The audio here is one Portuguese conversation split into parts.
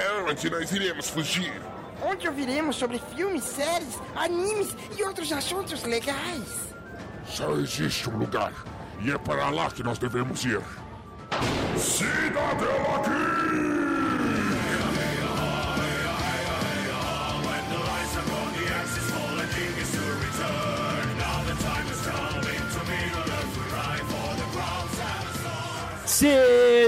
É onde nós iremos fugir. Onde ouviremos sobre filmes, séries, animes e outros assuntos legais. Só existe um lugar. E é para lá que nós devemos ir. Cidadela Geek!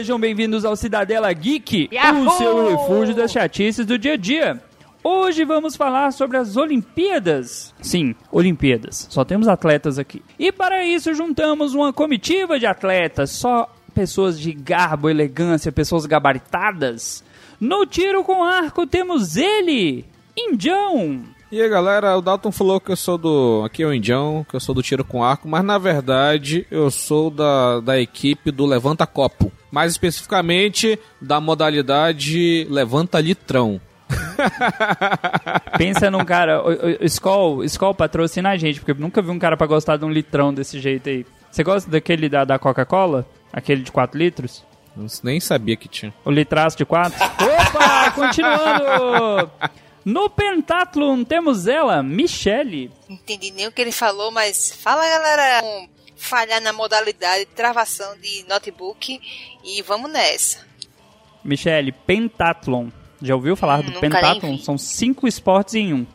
Sejam bem-vindos ao Cidadela Geek, Yahoo! o seu refúgio das chatices do dia a dia. Hoje vamos falar sobre as Olimpíadas. Sim, Olimpíadas. Só temos atletas aqui. E para isso juntamos uma comitiva de atletas, só pessoas de garbo, elegância, pessoas gabaritadas. No tiro com arco temos ele, Indião. E aí galera, o Dalton falou que eu sou do. Aqui é o Indião, que eu sou do tiro com arco, mas na verdade eu sou da, da equipe do Levanta Copo. Mais especificamente da modalidade Levanta Litrão. Pensa num cara. O, o, Skol, Skol patrocina a gente, porque eu nunca vi um cara pra gostar de um litrão desse jeito aí. Você gosta daquele da, da Coca-Cola? Aquele de 4 litros? Eu nem sabia que tinha. O litraço de 4? Opa! Continuando! No Pentathlon temos ela, Michele. Não entendi nem o que ele falou, mas fala galera, um falhar na modalidade de travação de notebook e vamos nessa. Michele, Pentathlon. Já ouviu falar Hum, do Pentathlon? São cinco esportes em um.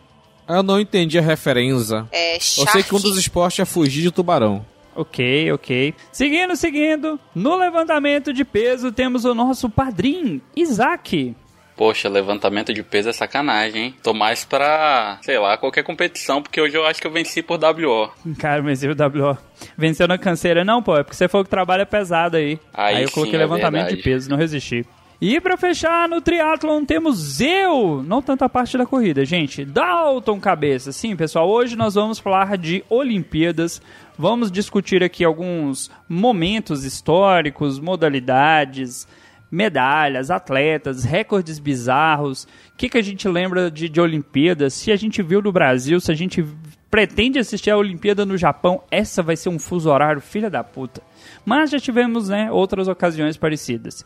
Eu não entendi a referência. É Eu sei que um dos esportes é fugir de tubarão. Ok, ok. Seguindo, seguindo. No levantamento de peso temos o nosso padrinho, Isaac. Poxa, levantamento de peso é sacanagem, hein? Tô mais pra, sei lá, qualquer competição, porque hoje eu acho que eu venci por WO. Cara, mas e o WO? Venceu na canseira? Não, pô, é porque você falou que trabalha pesado aí. Aí eu sim, coloquei é levantamento de peso, não resisti. E pra fechar, no triatlon temos eu, não tanto a parte da corrida, gente. Dalton Cabeça. Sim, pessoal, hoje nós vamos falar de Olimpíadas. Vamos discutir aqui alguns momentos históricos, modalidades, medalhas, atletas, recordes bizarros. O que, que a gente lembra de, de Olimpíadas? Se a gente viu no Brasil, se a gente pretende assistir a Olimpíada no Japão, essa vai ser um fuso horário, filha da puta. Mas já tivemos, né, outras ocasiões parecidas.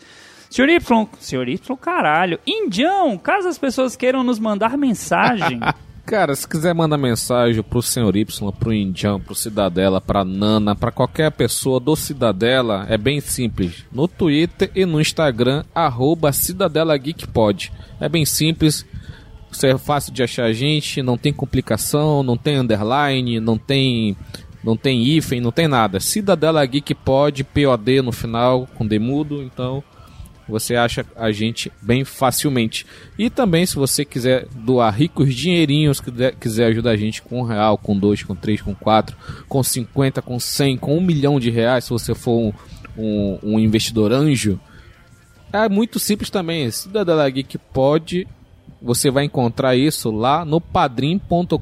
Senhor Y, senhor Y, caralho. Indião, caso as pessoas queiram nos mandar mensagem. Cara, se quiser mandar mensagem pro Senhor Y, pro Indião, pro Cidadela, pra Nana, pra qualquer pessoa do Cidadela, é bem simples. No Twitter e no Instagram, arroba Cidadela Geek Pod. É bem simples. Isso é fácil de achar a gente, não tem complicação, não tem underline, não tem não tem hífen, não tem nada. Cidadela Geek Pod, POD no final, com demudo, então você acha a gente bem facilmente. E também, se você quiser doar ricos dinheirinhos, quiser, quiser ajudar a gente com um real, com dois, com três, com quatro, com 50, com 100, com um milhão de reais, se você for um, um, um investidor anjo, é muito simples também. Cidadela Geek pode. Você vai encontrar isso lá no padrim.com.br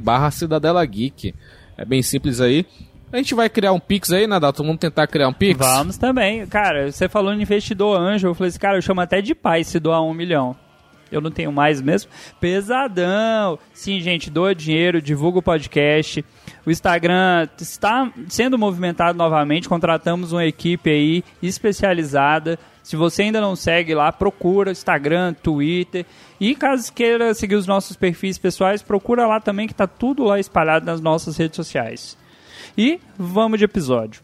barra Cidadela Geek. É bem simples aí. A gente vai criar um Pix aí, Nadalto? Vamos tentar criar um Pix? Vamos também. Cara, você falou em investidor anjo, eu falei assim, cara, eu chamo até de pai se doar um milhão. Eu não tenho mais mesmo. Pesadão! Sim, gente, doa dinheiro, divulga o podcast. O Instagram está sendo movimentado novamente. Contratamos uma equipe aí especializada. Se você ainda não segue lá, procura Instagram, Twitter. E caso queira seguir os nossos perfis pessoais, procura lá também que tá tudo lá espalhado nas nossas redes sociais. E vamos de episódio.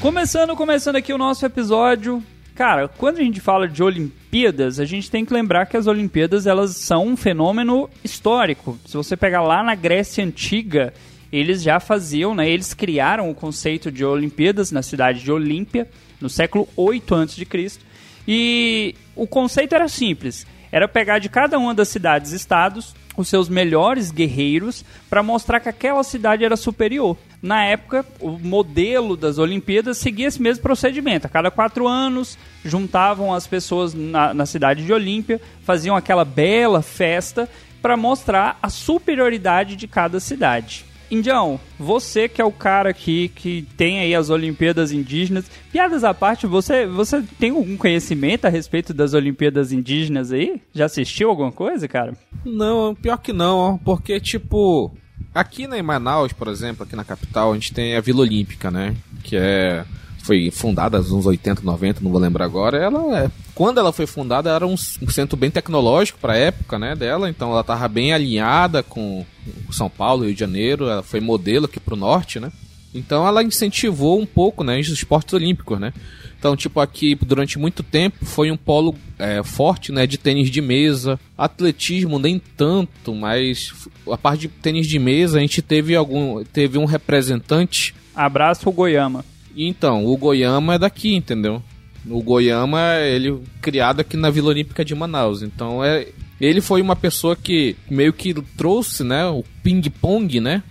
Começando, começando aqui o nosso episódio. Cara, quando a gente fala de Olimpíadas, a gente tem que lembrar que as Olimpíadas elas são um fenômeno histórico. Se você pegar lá na Grécia Antiga, eles já faziam, né? Eles criaram o conceito de Olimpíadas na cidade de Olímpia, no século 8 a.C. E o conceito era simples: era pegar de cada uma das cidades-estados os seus melhores guerreiros para mostrar que aquela cidade era superior. Na época, o modelo das Olimpíadas seguia esse mesmo procedimento. A cada quatro anos, juntavam as pessoas na, na cidade de Olímpia, faziam aquela bela festa para mostrar a superioridade de cada cidade. Indião, você que é o cara aqui que tem aí as Olimpíadas Indígenas, piadas à parte, você, você tem algum conhecimento a respeito das Olimpíadas Indígenas aí? Já assistiu alguma coisa, cara? Não, pior que não, porque, tipo, aqui né, em Manaus, por exemplo, aqui na capital, a gente tem a Vila Olímpica, né? Que é. Foi fundada nos 80, 90, não vou lembrar agora. Ela é, quando ela foi fundada, era um, um centro bem tecnológico para a época, né, dela. Então ela estava bem alinhada com São Paulo, Rio de Janeiro. Ela foi modelo aqui pro norte, né? Então ela incentivou um pouco, né, os esportes olímpicos, né? Então, tipo, aqui durante muito tempo foi um polo é, forte, né, de tênis de mesa, atletismo nem tanto, mas a parte de tênis de mesa a gente teve algum, teve um representante. Abraço o Goiama. Então, o Goiama é daqui, entendeu? O Goiama, ele criado aqui na Vila Olímpica de Manaus. Então, é ele foi uma pessoa que meio que trouxe, né, o ping-pong, né?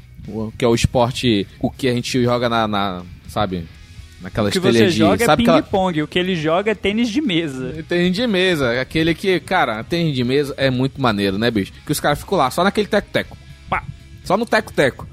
Que é o esporte, o que a gente joga na, na sabe, naquela O que você de, joga é ping-pong, o que ele joga é tênis de mesa. Tênis de mesa, aquele que, cara, tênis de mesa é muito maneiro, né, bicho? Que os caras ficam lá, só naquele teco-teco. Só no teco-teco.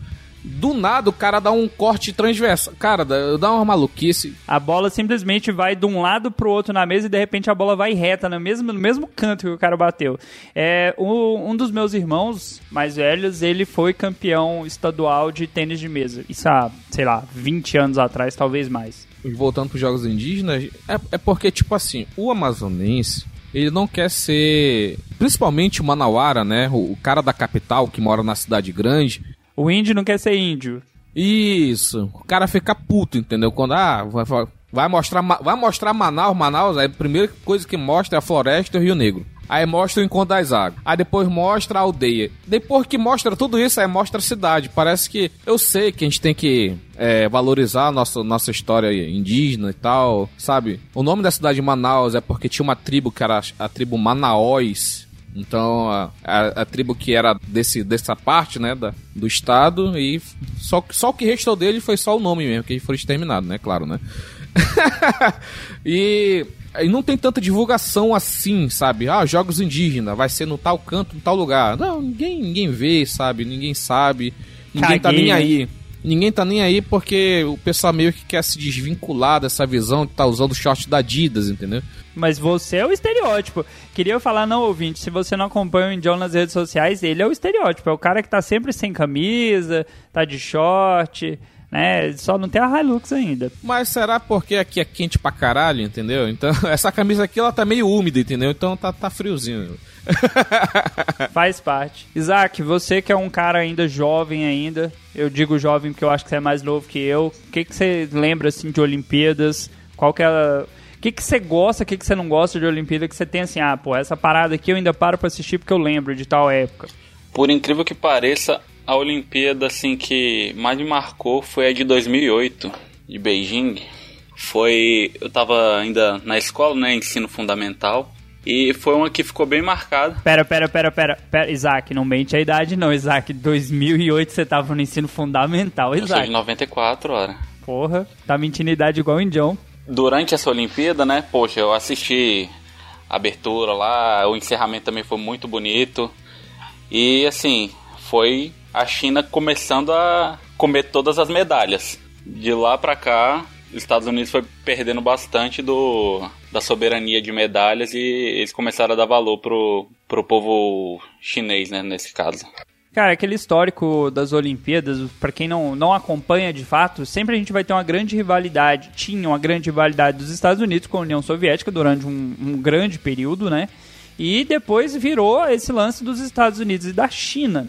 Do nada o cara dá um corte transversal. Cara, dá, uma maluquice. A bola simplesmente vai de um lado pro outro na mesa e de repente a bola vai reta no mesmo, no mesmo canto que o cara bateu. É, o- um dos meus irmãos mais velhos, ele foi campeão estadual de tênis de mesa. Isso há, sei lá, 20 anos atrás, talvez mais. Voltando pros jogos indígenas, é, é porque, tipo assim, o amazonense, ele não quer ser. Principalmente o Manauara, né? O cara da capital que mora na cidade grande. O índio não quer ser índio. Isso. O cara fica puto, entendeu? Quando ah, vai, vai mostrar vai mostrar Manaus, Manaus, aí a primeira coisa que mostra é a floresta e o Rio Negro. Aí mostra o Encontro das Águas. Aí depois mostra a aldeia. Depois que mostra tudo isso, aí mostra a cidade. Parece que. Eu sei que a gente tem que é, valorizar a nossa, nossa história indígena e tal, sabe? O nome da cidade de Manaus é porque tinha uma tribo que era a tribo Manaós. Então, a, a, a tribo que era desse, dessa parte, né, da, do estado, e só, só o que restou dele foi só o nome mesmo, que foi exterminado, né, claro, né. e, e não tem tanta divulgação assim, sabe? Ah, jogos indígenas, vai ser no tal canto, no tal lugar. Não, ninguém, ninguém vê, sabe? Ninguém sabe, ninguém tá Caguei, nem né? aí. Ninguém tá nem aí porque o pessoal meio que quer se desvincular dessa visão de tá usando short da Adidas, entendeu? Mas você é o estereótipo. Queria falar, não, ouvinte, se você não acompanha o Indião nas redes sociais, ele é o estereótipo. É o cara que tá sempre sem camisa, tá de short, né? Só não tem a Hilux ainda. Mas será porque aqui é quente pra caralho, entendeu? Então, essa camisa aqui, ela tá meio úmida, entendeu? Então tá, tá friozinho. Faz parte. Isaac, você que é um cara ainda jovem ainda, eu digo jovem porque eu acho que você é mais novo que eu. O que, que você lembra, assim, de Olimpíadas? Qual que é a... O que, que você gosta, o que, que você não gosta de Olimpíada? Que você tem assim, ah, pô, essa parada aqui eu ainda paro pra assistir porque eu lembro de tal época. Por incrível que pareça, a Olimpíada assim que mais me marcou foi a de 2008 de Beijing. Foi, eu tava ainda na escola, né, ensino fundamental, e foi uma que ficou bem marcada. Pera, pera, pera, pera, pera, Isaac, não mente a idade não, Isaac. 2008 você tava no ensino fundamental, Eu sou Isaac. de 94, hora. Porra, tá mentindo a idade igual o Indião. Durante essa Olimpíada, né, poxa, eu assisti a abertura lá, o encerramento também foi muito bonito. E assim, foi a China começando a comer todas as medalhas. De lá pra cá, os Estados Unidos foi perdendo bastante do, da soberania de medalhas e eles começaram a dar valor pro, pro povo chinês, né, nesse caso. Cara, aquele histórico das Olimpíadas, pra quem não, não acompanha de fato, sempre a gente vai ter uma grande rivalidade. Tinha uma grande rivalidade dos Estados Unidos com a União Soviética durante um, um grande período, né? E depois virou esse lance dos Estados Unidos e da China.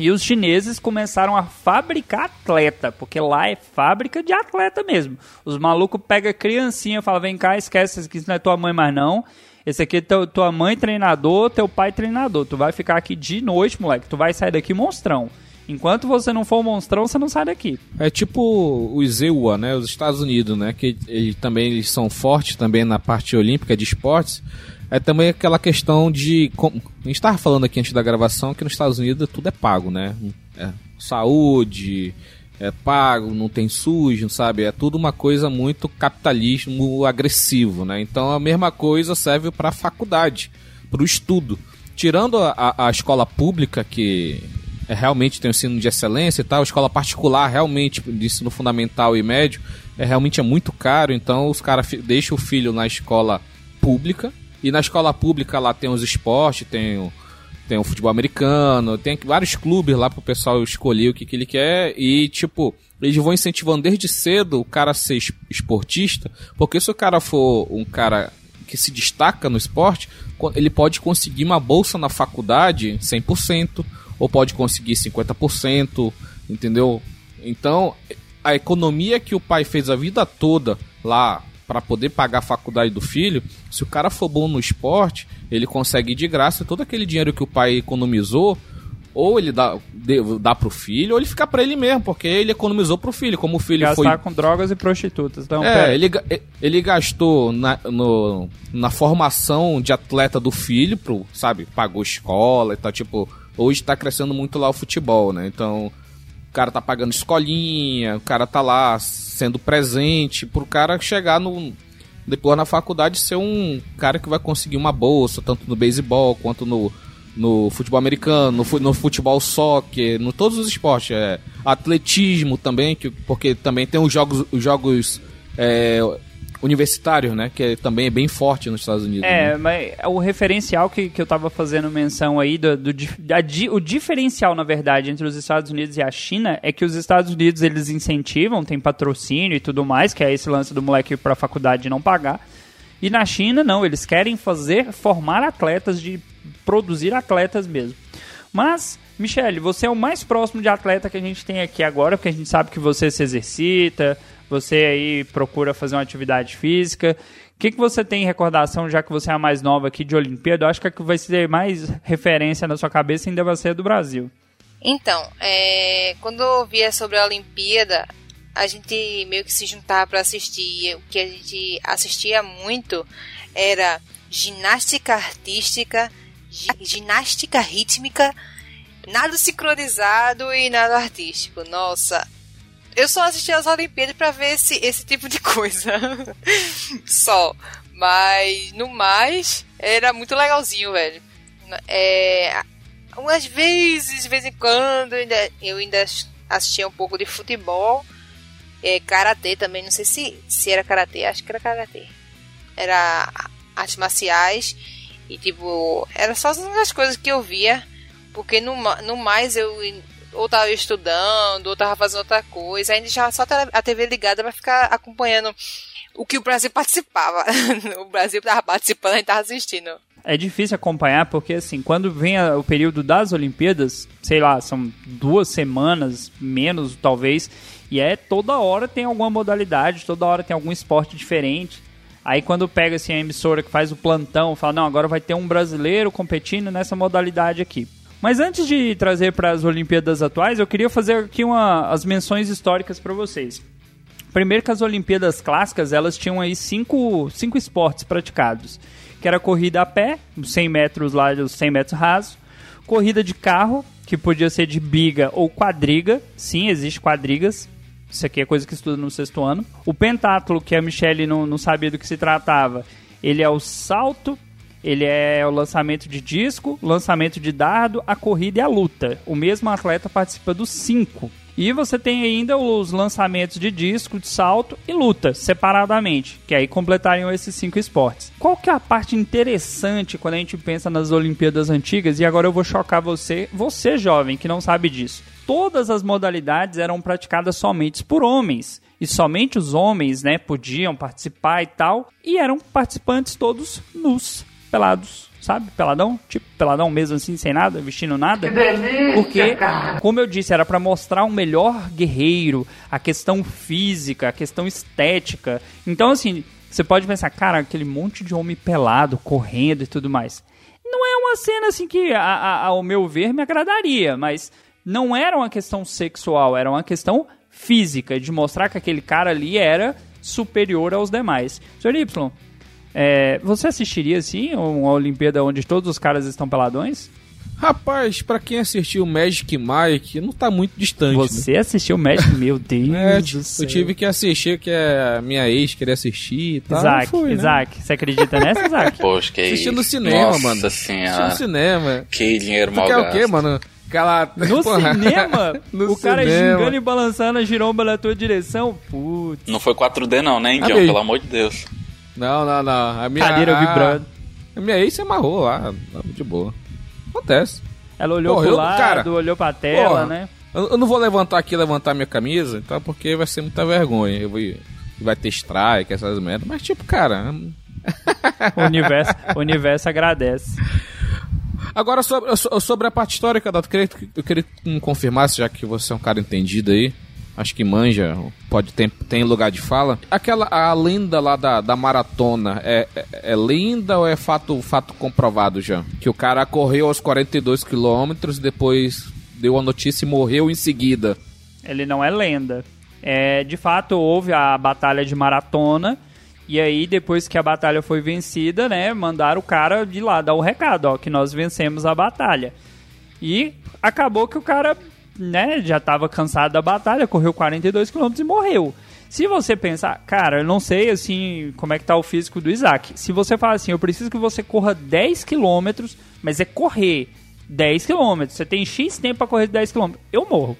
E os chineses começaram a fabricar atleta, porque lá é fábrica de atleta mesmo. Os malucos pegam criancinha falam: vem cá, esquece, isso não é tua mãe mais não. Esse aqui é teu, tua mãe treinador, teu pai treinador. Tu vai ficar aqui de noite, moleque. Tu vai sair daqui monstrão. Enquanto você não for monstrão, você não sai daqui. É tipo os EUA, né? Os Estados Unidos, né? Que eles também eles são fortes também na parte olímpica de esportes. É também aquela questão de. com- A gente estava falando aqui antes da gravação que nos Estados Unidos tudo é pago, né? É saúde, é pago, não tem sujo, sabe? É tudo uma coisa muito capitalismo agressivo, né? Então a mesma coisa serve para a faculdade, para o estudo. Tirando a, a- a escola pública, que é, realmente tem o ensino de excelência e tal, escola particular realmente de ensino fundamental e médio é realmente é muito caro, então os caras deixam o filho na escola pública e na escola pública lá tem os esportes, tem o, tem o futebol americano, tem vários clubes lá pro pessoal escolher o que, que ele quer e tipo eles vão incentivando desde cedo o cara a ser esportista, porque se o cara for um cara que se destaca no esporte, ele pode conseguir uma bolsa na faculdade 100%, ou pode conseguir 50%, entendeu? Então, a economia que o pai fez a vida toda lá para poder pagar a faculdade do filho, se o cara for bom no esporte, ele consegue de graça todo aquele dinheiro que o pai economizou, ou ele dá, dá pro filho, ou ele fica para ele mesmo, porque ele economizou pro filho, como o filho Gastar foi... com drogas e prostitutas. Então, é, ele, ele gastou na, no, na formação de atleta do filho, pro, sabe, pagou escola e tal, tipo hoje tá crescendo muito lá o futebol, né? Então, o cara tá pagando escolinha, o cara tá lá sendo presente pro cara chegar no depois na faculdade ser um cara que vai conseguir uma bolsa, tanto no beisebol quanto no, no futebol americano, no, no futebol soccer, no todos os esportes, é, atletismo também, que, porque também tem os jogos, os jogos é, universitários, né? Que é, também é bem forte nos Estados Unidos. É, né? mas o referencial que, que eu tava fazendo menção aí, do, do da, o diferencial, na verdade, entre os Estados Unidos e a China é que os Estados Unidos eles incentivam, tem patrocínio e tudo mais, que é esse lance do moleque ir pra faculdade e não pagar. E na China, não, eles querem fazer, formar atletas, de produzir atletas mesmo. Mas, Michele, você é o mais próximo de atleta que a gente tem aqui agora, porque a gente sabe que você se exercita, você aí procura fazer uma atividade física. O que, que você tem em recordação, já que você é a mais nova aqui de Olimpíada? Eu acho que a que vai ser mais referência na sua cabeça ainda vai ser a do Brasil. Então, é, quando eu ouvia sobre a Olimpíada, a gente meio que se juntava para assistir. O que a gente assistia muito era ginástica artística, ginástica rítmica, nada sincronizado e nada artístico. Nossa, eu só assisti as Olimpíadas para ver esse, esse tipo de coisa. só. Mas, no mais, era muito legalzinho, velho. É, umas vezes, de vez em quando, eu ainda, eu ainda assistia um pouco de futebol. É, karatê também, não sei se, se era karatê, acho que era karatê. Era artes marciais. E, tipo, era só as coisas que eu via. Porque no, no mais eu ou tava estudando, ou tava fazendo outra coisa, ainda já só a TV ligada para ficar acompanhando o que o Brasil participava. o Brasil tava participando, a gente tava assistindo. É difícil acompanhar porque, assim, quando vem a, o período das Olimpíadas, sei lá, são duas semanas, menos talvez, e é toda hora tem alguma modalidade, toda hora tem algum esporte diferente. Aí quando pega assim, a emissora que faz o plantão, fala, não, agora vai ter um brasileiro competindo nessa modalidade aqui. Mas antes de trazer para as Olimpíadas atuais, eu queria fazer aqui uma, as menções históricas para vocês. Primeiro que as Olimpíadas clássicas, elas tinham aí cinco, cinco esportes praticados. Que era corrida a pé, 100 metros lá, 100 metros raso. Corrida de carro, que podia ser de biga ou quadriga. Sim, existe quadrigas. Isso aqui é coisa que estuda no sexto ano. O pentátulo, que a Michelle não, não sabia do que se tratava, ele é o salto, ele é o lançamento de disco, lançamento de dardo, a corrida e a luta. O mesmo atleta participa dos cinco. E você tem ainda os lançamentos de disco, de salto e luta, separadamente, que aí completariam esses cinco esportes. Qual que é a parte interessante quando a gente pensa nas Olimpíadas antigas? E agora eu vou chocar você, você jovem que não sabe disso. Todas as modalidades eram praticadas somente por homens e somente os homens, né, podiam participar e tal, e eram participantes todos nus pelados, sabe? Peladão, tipo peladão mesmo assim, sem nada, vestindo nada. Que delícia, Porque, cara. como eu disse, era para mostrar um melhor guerreiro, a questão física, a questão estética. Então, assim, você pode pensar, cara, aquele monte de homem pelado, correndo e tudo mais. Não é uma cena assim que, a, a, ao meu ver, me agradaria, mas não era uma questão sexual, era uma questão física, de mostrar que aquele cara ali era superior aos demais. Senhor Y, é, você assistiria, assim, uma Olimpíada onde todos os caras estão peladões? Rapaz, pra quem assistiu Magic Mike, não tá muito distante. Você né? assistiu Magic? Meu Deus é, do céu. Eu tive que assistir, que a minha ex queria assistir e tal. Isaac, fui, né? Isaac, você acredita nessa, Isaac? Poxa, que Assisti isso. no cinema, Nossa mano. senhora. Assisti no cinema. Que dinheiro mal quer o gasto. quê, mano? Aquela. No porra, cinema, no o cara cinema. gingando e balançando a giromba na tua direção. Putz, Não foi 4D não, né, Indião? Pelo amor de Deus. Não, não, não. A minha, cadeira a- vibrando. A minha ex se amarrou lá, de boa. Acontece. Ela olhou Porra, pro eu- lado, cara, olhou pra tela, porra. né? Eu, eu não vou levantar aqui levantar minha camisa, tá? Porque vai ser muita vergonha. Eu vou, vai ter strike, essas merdas. Mas, tipo, cara. O universo, o universo agradece. Agora, sobre, so- sobre a parte histórica, eu queria, eu queria que confirmasse, já que você é um cara entendido aí. Acho que manja, pode ter tem lugar de fala. Aquela a lenda lá da, da maratona é, é, é ou é fato, fato comprovado já? Que o cara correu aos 42 quilômetros, depois deu a notícia e morreu em seguida. Ele não é lenda. É, de fato, houve a batalha de maratona. E aí, depois que a batalha foi vencida, né, mandaram o cara de lá dar o recado, ó, que nós vencemos a batalha. E acabou que o cara, né, já tava cansado da batalha, correu 42 km e morreu. Se você pensar, cara, eu não sei assim como é que tá o físico do Isaac. Se você fala assim, eu preciso que você corra 10 km, mas é correr 10 km. Você tem X tempo pra correr 10 km. Eu morro.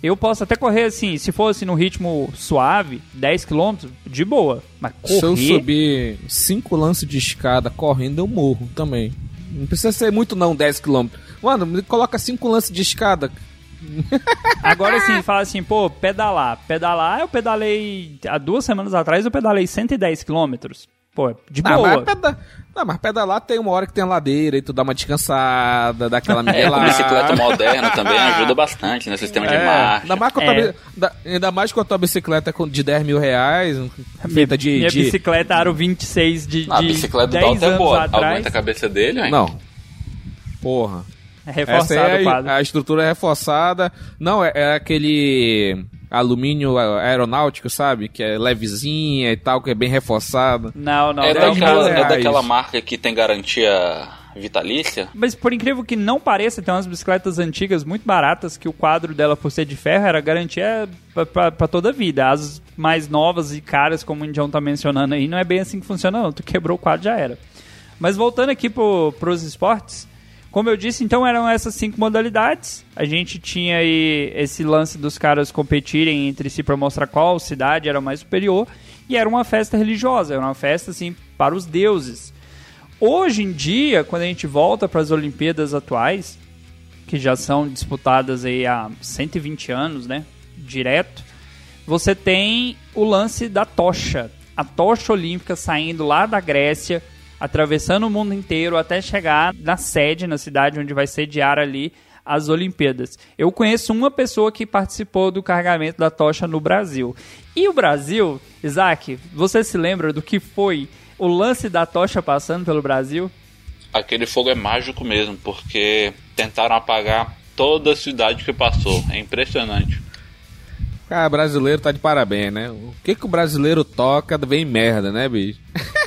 Eu posso até correr assim, se fosse no ritmo suave, 10 km, de boa. Mas correr. Se eu subir cinco lances de escada correndo, eu morro também. Não precisa ser muito não, 10 km. Mano, me coloca cinco lances de escada. Agora sim, fala assim, pô, pedalar. Pedalar, eu pedalei. Há duas semanas atrás eu pedalei 110 km. Pô, de Ah, boa. mas, peda... não, mas pedalar tem uma hora que tem a ladeira e tu dá uma descansada, dá aquela É, com miguelada. bicicleta moderna também ajuda bastante no sistema de marcha. Ainda mais, com a tua, É. bi- da- ainda mais com a tua bicicleta de 10 mil reais, feita de... Minha de- bicicleta Aro 26 de, Ah, a de bicicleta do 10 Dalton é anos boa. atrás. Aguenta a cabeça dele, hein? Não. Porra. É Essa reforçado aí o é quadro. a, a estrutura é reforçada. Não, é, é aquele alumínio aeronáutico, sabe? Que é levezinha e tal, que é bem reforçado. Não, não, É, 10 não. mil daquela, é daquela marca que tem garantia vitalícia? Mas por incrível que não pareça, tem umas bicicletas antigas muito baratas que o quadro dela, por ser de ferro, era garantia pra toda a vida. As mais novas e caras, como o Indião tá mencionando aí, não é bem assim que funciona, não. Tu quebrou o quadro, já era. Mas voltando aqui pro, pros esportes, como eu disse, então eram essas cinco modalidades. A gente tinha aí esse lance dos caras competirem entre si para mostrar qual cidade era mais superior. E era uma festa religiosa, era uma festa assim para os deuses. Hoje em dia, quando a gente volta para as Olimpíadas atuais, que já são disputadas aí há 120 anos, né? Direto, você tem o lance da tocha. A tocha olímpica saindo lá da Grécia, atravessando o mundo inteiro até chegar na sede, na cidade onde vai sediar ali as Olimpíadas. Eu conheço uma pessoa que participou do carregamento da tocha no Brasil. E o Brasil, Isaac, você se lembra do que foi o lance da tocha passando pelo Brasil? Aquele fogo é mágico mesmo, porque tentaram apagar toda a cidade que passou. É impressionante. Cara, brasileiro tá de parabéns, né? O que que o brasileiro toca vem merda, né, bicho?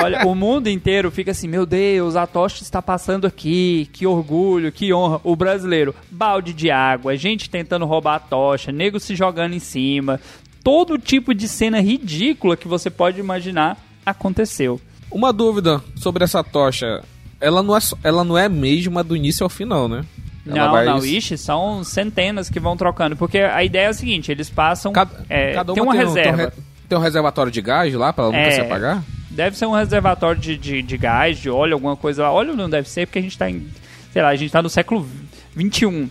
Olha, o mundo inteiro fica assim, meu Deus, a tocha está passando aqui, que orgulho, que honra. O brasileiro, balde de água, gente tentando roubar a tocha, nego se jogando em cima, todo tipo de cena ridícula que você pode imaginar aconteceu. Uma dúvida sobre essa tocha. Ela não é, ela não é mesma do início ao final, né? Ela não, vai- não, ixi, são centenas que vão trocando, porque a ideia é a seguinte, eles passam, Cada, é, cada tem uma uma tem, um- tem um reserva. tem um reservatório de gás lá pra ela nunca É. se apagar? Deve ser um reservatório de, de, de gás, de óleo, alguma coisa lá. Óleo não deve ser, porque a gente tá em. Sei lá, a gente tá no século XXI.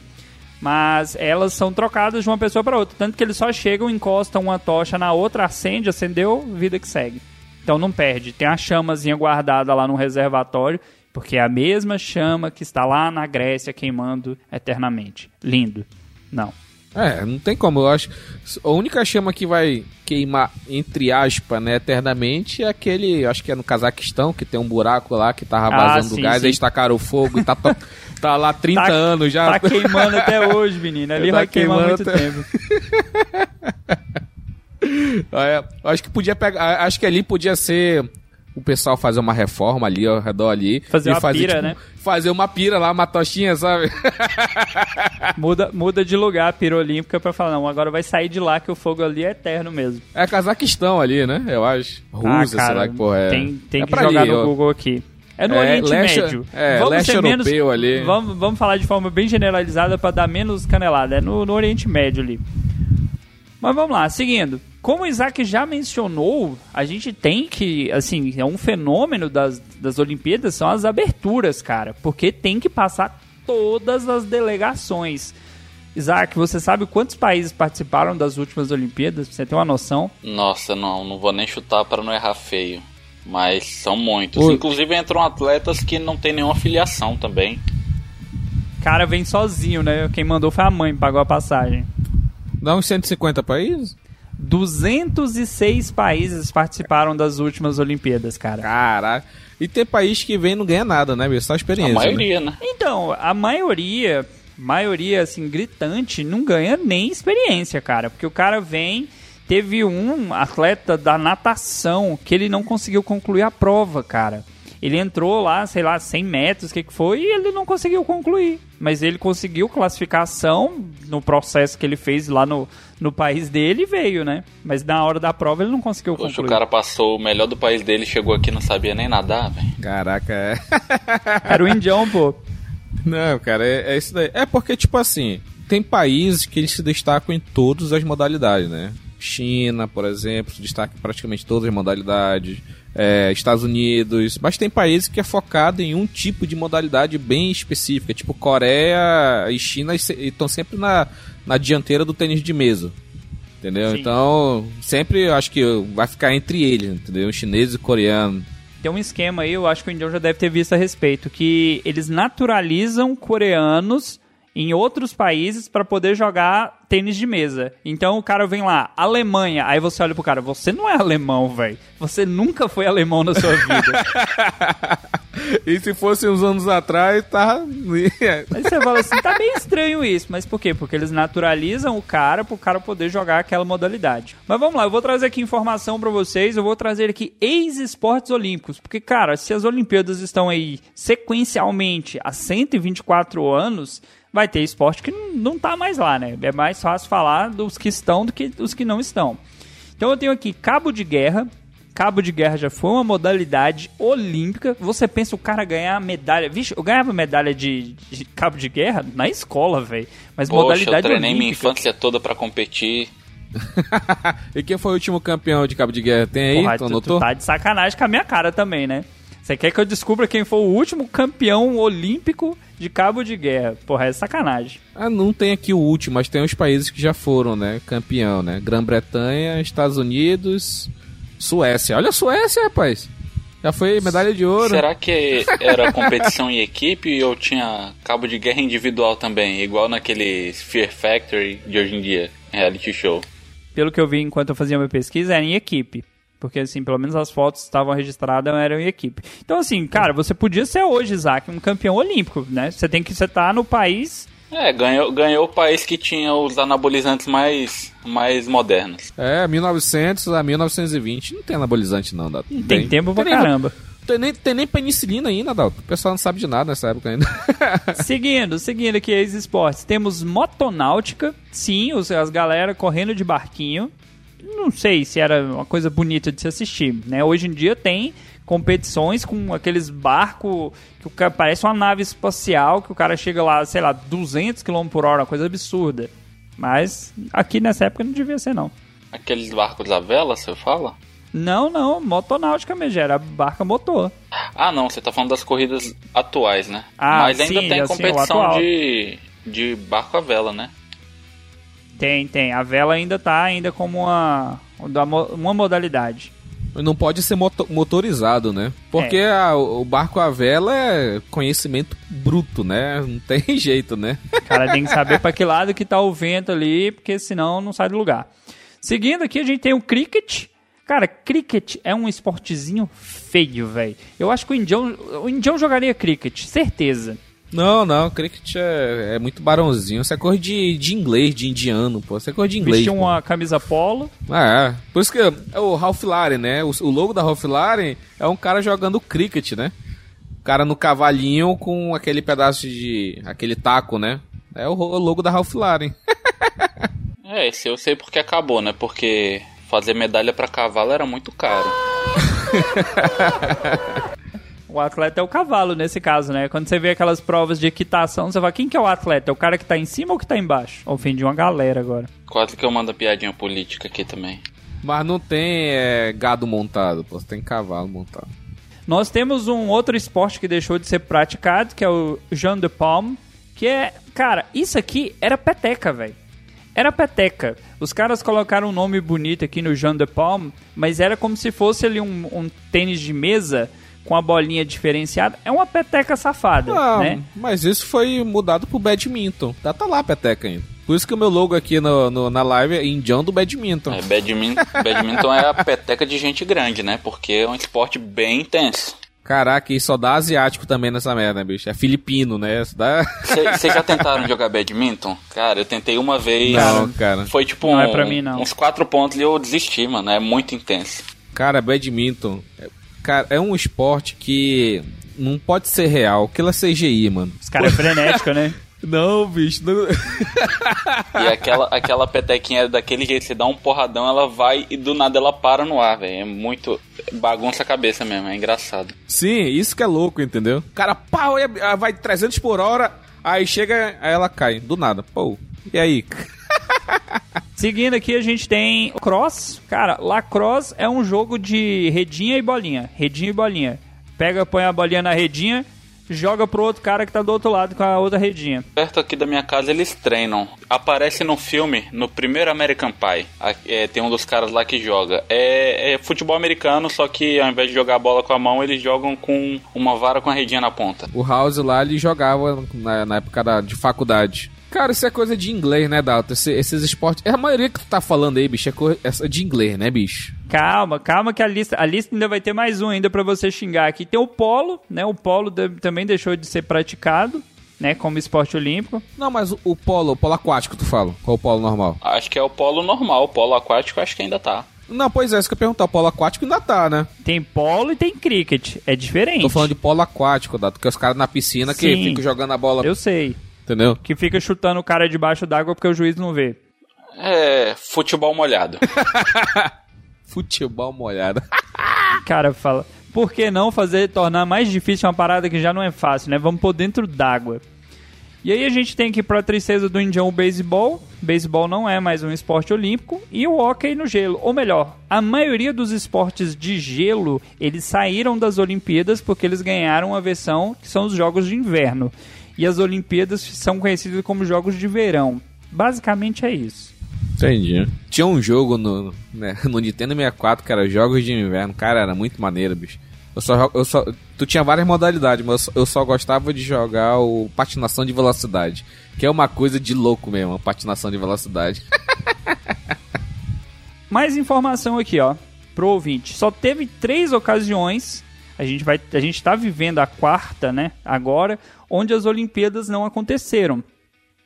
Mas elas são trocadas de uma pessoa para outra. Tanto que eles só chegam, encostam uma tocha na outra, acende, acendeu, vida que segue. Então não perde. Tem a chamazinha guardada lá no reservatório, porque é a mesma chama que está lá na Grécia queimando eternamente. Lindo. Não. É, não tem como. Eu acho. A única chama que vai queimar, entre aspas, né, eternamente é aquele. Acho que é no Cazaquistão, que tem um buraco lá que tava Ah, vazando sim, gás, sim. eles tacaram o fogo e tá, to- tá lá 30 Tá- anos já. Tá queimando até hoje, menino. Ali Tá vai queimar muito até- tempo. É, acho que podia pegar. Acho que ali podia ser o pessoal fazer uma reforma ali ao redor ali. Fazer uma pira, né? Fazer uma pira lá, uma tochinha, sabe? Muda, muda de lugar a pira olímpica pra falar, não, agora vai sair de lá que o fogo ali é eterno mesmo. É Cazaquistão ali, né? Eu acho. Rússia, sei lá que porra é. Tem, tem é que jogar ali, no ó. Google aqui. É no É, Oriente leste- Médio. é, leste europeu ali. Vamos, vamos falar de forma bem generalizada para dar menos canelada. É no, no Oriente Médio ali. Mas vamos lá, seguindo. Como o Isaac já mencionou, a gente tem que, assim, é um fenômeno das, das Olimpíadas, são as aberturas, cara. Porque tem que passar todas as delegações. Isaac, você sabe quantos países participaram das últimas Olimpíadas? Pra Você tem uma noção? Nossa, não, não vou nem chutar para não errar feio. Mas são muitos. Oi. Inclusive entram atletas que não tem nenhuma filiação também. Cara, vem sozinho, né? Quem mandou foi a mãe, pagou a passagem. Dá uns 150 países? 206 países participaram das últimas Olimpíadas, cara. Caraca. E tem país que vem e não ganha nada, né? Só A experiência. né? maioria, né? Então, a maioria, maioria assim, gritante, não ganha nem experiência, cara. Porque o cara vem. Teve um atleta da natação que ele não conseguiu concluir a prova, cara. Ele entrou lá, sei lá, 100 metros, o que, que foi, e ele não conseguiu concluir. Mas ele conseguiu classificação no processo que ele fez lá no, no país dele e veio, né? Mas na hora da prova ele não conseguiu Poxa, concluir. o cara passou o melhor do país dele, chegou aqui e não sabia nem nadar, velho. Caraca, é. Era o indião, pô. Não, cara, é, é isso daí. É porque, tipo assim, tem países que eles se destacam em todas as modalidades, né? China, por exemplo, se destaca em praticamente todas as modalidades. É, Estados Unidos. Mas tem países que é focado em um tipo de modalidade bem específica. Tipo, Coreia e China estão sempre na, na dianteira do tênis de mesa. Entendeu? Sim. Então, sempre acho que vai ficar entre eles, entendeu? Chinês e coreano. Tem um esquema aí, eu acho que o Indião já deve ter visto a respeito, que eles naturalizam coreanos em outros países para poder jogar tênis de mesa. Então o cara vem lá, Alemanha, aí você olha pro cara, você não é alemão, velho. Você nunca foi alemão na sua vida. E se fosse uns anos atrás, tá. Aí você fala assim, tá bem estranho isso, mas por quê? Porque eles naturalizam o cara pro cara poder jogar aquela modalidade. Mas vamos lá, eu vou trazer aqui informação pra vocês, eu vou trazer aqui ex-esportes olímpicos, porque cara, se as Olimpíadas estão aí sequencialmente há 124 anos, vai ter esporte que não tá mais lá, né? É mais fácil falar dos que estão do que dos que não estão. Então eu tenho aqui cabo de guerra, Cabo de guerra já foi uma modalidade olímpica. Você pensa o cara ganhar medalha. Vixe, eu ganhava medalha de, de cabo de guerra na escola, velho. Mas Poxa, eu modalidade treinei minha olímpica. infância toda pra competir. e quem foi o último campeão de cabo de guerra? Tem aí? Porra, tu, anotou? tu tá de sacanagem com a minha cara também, né? Você quer que eu descubra quem foi o último campeão olímpico de cabo de guerra? Porra, é sacanagem. Ah, não tem aqui o último, mas tem os países que já foram, né? Campeão, né? Grã-Bretanha, Estados Unidos, Suécia. Olha a Suécia, rapaz. Já foi medalha de ouro. Será que era competição em equipe ou tinha cabo de guerra individual também? Igual naquele Fear Factory de hoje em dia, reality show. Pelo que eu vi enquanto eu fazia minha pesquisa, era em equipe. Porque, assim, pelo menos as fotos estavam registradas eram em equipe. Então, assim, cara, você podia ser hoje, Isaac, um campeão olímpico, né? Você tem que você tá no país É, ganhou, ganhou o país que tinha os anabolizantes mais, mais modernos. É, 1900 a 1920. Não tem anabolizante, não, Dato. Não Tem tempo pra Tem nem- caramba. Tem nem, tem nem penicilina ainda, Dalton. O pessoal não sabe de nada nessa época ainda. seguindo, seguindo aqui as esportes. Temos motonáutica. Sim, os, as galera correndo de barquinho. Não sei se era uma coisa bonita de se assistir, né? Hoje em dia tem competições com aqueles barcos que cara, parece uma nave espacial que o cara chega lá, sei lá, 200 km por hora, uma coisa absurda. Mas aqui nessa época não devia ser, não. Aqueles barcos à vela, você fala? Não, não, motonáutica mesmo, era barca motor. Ah, não, você tá falando das corridas atuais, né? Ah, Mas ainda sim, tem assim, competição de, de barco à vela, né? Tem, tem. A vela ainda tá ainda como uma, uma modalidade. Não pode ser moto- motorizado, né? Porque a- o barco à vela é conhecimento bruto, né? Não tem jeito, né? O cara tem que saber para que lado que tá o vento ali, porque senão não sai do lugar. Seguindo aqui, a gente tem o cricket. Cara, cricket é um esportezinho feio, velho. Eu acho que o indião, o indião jogaria cricket, certeza. Não, não, cricket é, é muito barãozinho. Isso é cor de, de inglês, de indiano, pô. Isso é cor de inglês. Vestia pô. uma camisa polo. Ah, é. Por isso que é o Ralph Lauren, né? O, o logo da Ralph Lauren é um cara jogando cricket, né? O cara no cavalinho com aquele pedaço de... aquele taco, né? É o, o logo da Ralph Lauren. É, esse eu sei porque acabou, né? Porque fazer medalha pra cavalo era muito caro. O atleta é o cavalo nesse caso, né? Quando você vê aquelas provas de equitação, você fala, quem que é o atleta? É o cara que tá em cima ou que tá embaixo? Ofendi uma galera agora. Quase que eu mando piadinha política aqui também. Mas não tem é, gado montado, pô. Tem cavalo montado. Nós temos um outro esporte que deixou de ser praticado, que é o Jean de Palme, que é, cara, isso aqui era peteca, velho. Era peteca. Os caras colocaram um nome bonito aqui no Jean de Palme, mas era como se fosse ali um, um tênis de mesa com a bolinha diferenciada. É uma peteca safada, Não, né? mas isso foi mudado pro badminton. Tá, tá lá a peteca ainda. Por isso que o meu logo aqui no, no- na live é Indião do badminton. É, badminton, badminton é a peteca de gente grande, né? Porque é um esporte bem intenso. Caraca, e só dá asiático também nessa merda, bicho. É filipino, né? Isso dá... Vocês já tentaram jogar badminton? Cara, eu tentei uma vez. Não, cara. Foi tipo Não um- é pra mim, não. uns quatro pontos e eu desisti, mano. É muito intenso. Cara, badminton. É- Cara, é um esporte que não pode ser real. Aquilo é CGI, mano. Os caras é frenético, né? Não, bicho. Não... E aquela, aquela petequinha daquele jeito, você dá um porradão, ela vai e do nada ela para no ar, velho. É muito. bagunça a cabeça mesmo, é engraçado. Sim, isso que é louco, entendeu? O cara, pau, e vai 300 por hora, aí chega, aí ela cai, do nada. Pô, e aí? Seguindo aqui, a gente tem cross. Cara, lacrosse é um jogo de redinha e bolinha. Redinha e bolinha. Pega, põe a bolinha na redinha, joga pro outro cara que tá do outro lado com a outra redinha. Perto aqui da minha casa eles treinam. Aparece no filme, no primeiro American Pie. É, tem um dos caras lá que joga. É, é futebol americano, só que ao invés de jogar a bola com a mão, eles jogam com uma vara com a redinha na ponta. O House lá, ele jogava na, na época da, de faculdade. Cara, isso é coisa de inglês, né, Dalton? Esse- esses esportes. É a maioria que tu tá falando aí, bicho, é coisa é de inglês, né, bicho? Calma, calma que a lista, a lista ainda vai ter mais um ainda pra você xingar aqui. Tem o polo, né? O polo de- também deixou de ser praticado, né, como esporte olímpico. Não, mas o, o polo, o polo aquático, tu fala? Qual o polo normal? Acho que é o polo normal, o polo aquático acho que ainda tá. Não, pois é, isso que eu ia perguntar. O polo aquático ainda tá, né? Tem polo e tem cricket. É diferente. Tô falando de polo aquático, Dato, que é os caras na piscina que Sim. ficam jogando a bola, Eu sei. Entendeu? Que fica chutando o cara debaixo d'água porque o juiz não vê. É futebol molhado. Futebol molhado. cara fala, por que não fazer tornar mais difícil uma parada que já não é fácil, né? Vamos pôr dentro d'água. E aí a gente tem aqui pra tristeza do Indião o beisebol. Beisebol não é mais um esporte olímpico e o hóquei no gelo, ou melhor, a maioria dos esportes de gelo, eles saíram das Olimpíadas porque eles ganharam a versão que são os jogos de inverno. E as Olimpíadas são conhecidas como jogos de verão. Basicamente é isso. Entendi. Tinha um jogo no, né, no Nintendo 64 que era Jogos de Inverno. Cara, era muito maneiro, bicho. Eu só, eu só, tu tinha várias modalidades, mas eu só, eu só gostava de jogar o patinação de velocidade. Que é uma coisa de louco mesmo, a patinação de velocidade. Mais informação aqui, ó, pro ouvinte. Só teve três ocasiões, a gente vai, a gente tá vivendo a quarta, né, agora, onde as Olimpíadas não aconteceram.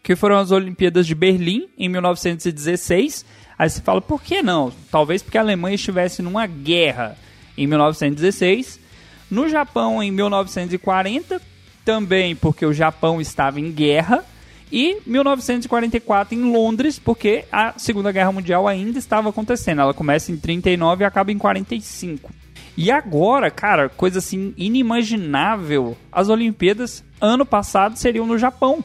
Que foram as Olimpíadas de Berlim, em 1916. Aí você fala, por que não? Talvez porque a Alemanha estivesse numa guerra em 1916. No Japão, em 1940, também porque o Japão estava em guerra. E 1944 em Londres, porque a Segunda Guerra Mundial ainda estava acontecendo. Ela começa em 39 e acaba em 45. E agora, cara, coisa assim inimaginável, as Olimpíadas ano passado seriam no Japão.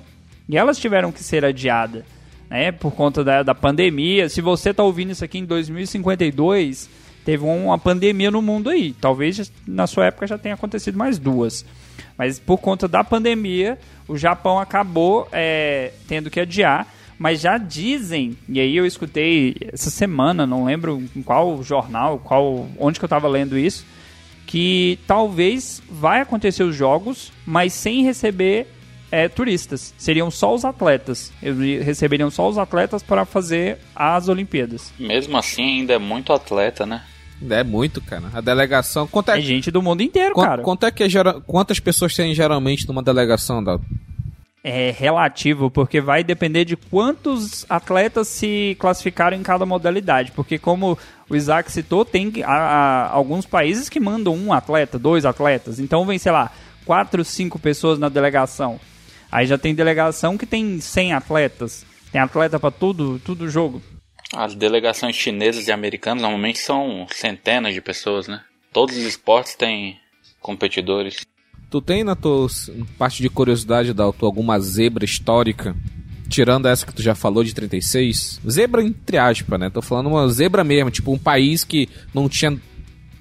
E elas tiveram que ser adiadas, né, por conta da, da pandemia. Se você tá ouvindo isso aqui em 2052, teve uma pandemia no mundo aí. Talvez na sua época já tenha acontecido mais duas. Mas por conta da pandemia, o Japão acabou é, tendo que adiar. Mas já dizem, e aí eu escutei essa semana, não lembro em qual jornal, qual, onde que eu estava lendo isso, que talvez vai acontecer os jogos, mas sem receber é, turistas. Seriam só os atletas. Eles receberiam só os atletas para fazer as Olimpíadas. Mesmo assim, ainda é muito atleta, né? É muito, cara. A delegação. Quanto é, É gente do mundo inteiro, cara. quanto é que é gera- quantas pessoas tem geralmente numa delegação? É relativo, porque vai depender de quantos atletas se classificaram em cada modalidade. Porque, como o Isaac citou, tem a- a- alguns países que mandam um atleta, dois atletas. Então, vem, sei lá, quatro, cinco pessoas na delegação. Aí já tem delegação que tem 100 atletas. Tem atleta pra tudo, tudo jogo. As delegações chinesas e americanas normalmente são centenas de pessoas, né? Todos os esportes têm competidores. Tu tem na tua parte de curiosidade, Dalton, alguma zebra histórica? Tirando essa que tu já falou de 36. Zebra entre aspas, né? Tô falando uma zebra mesmo, tipo um país que não tinha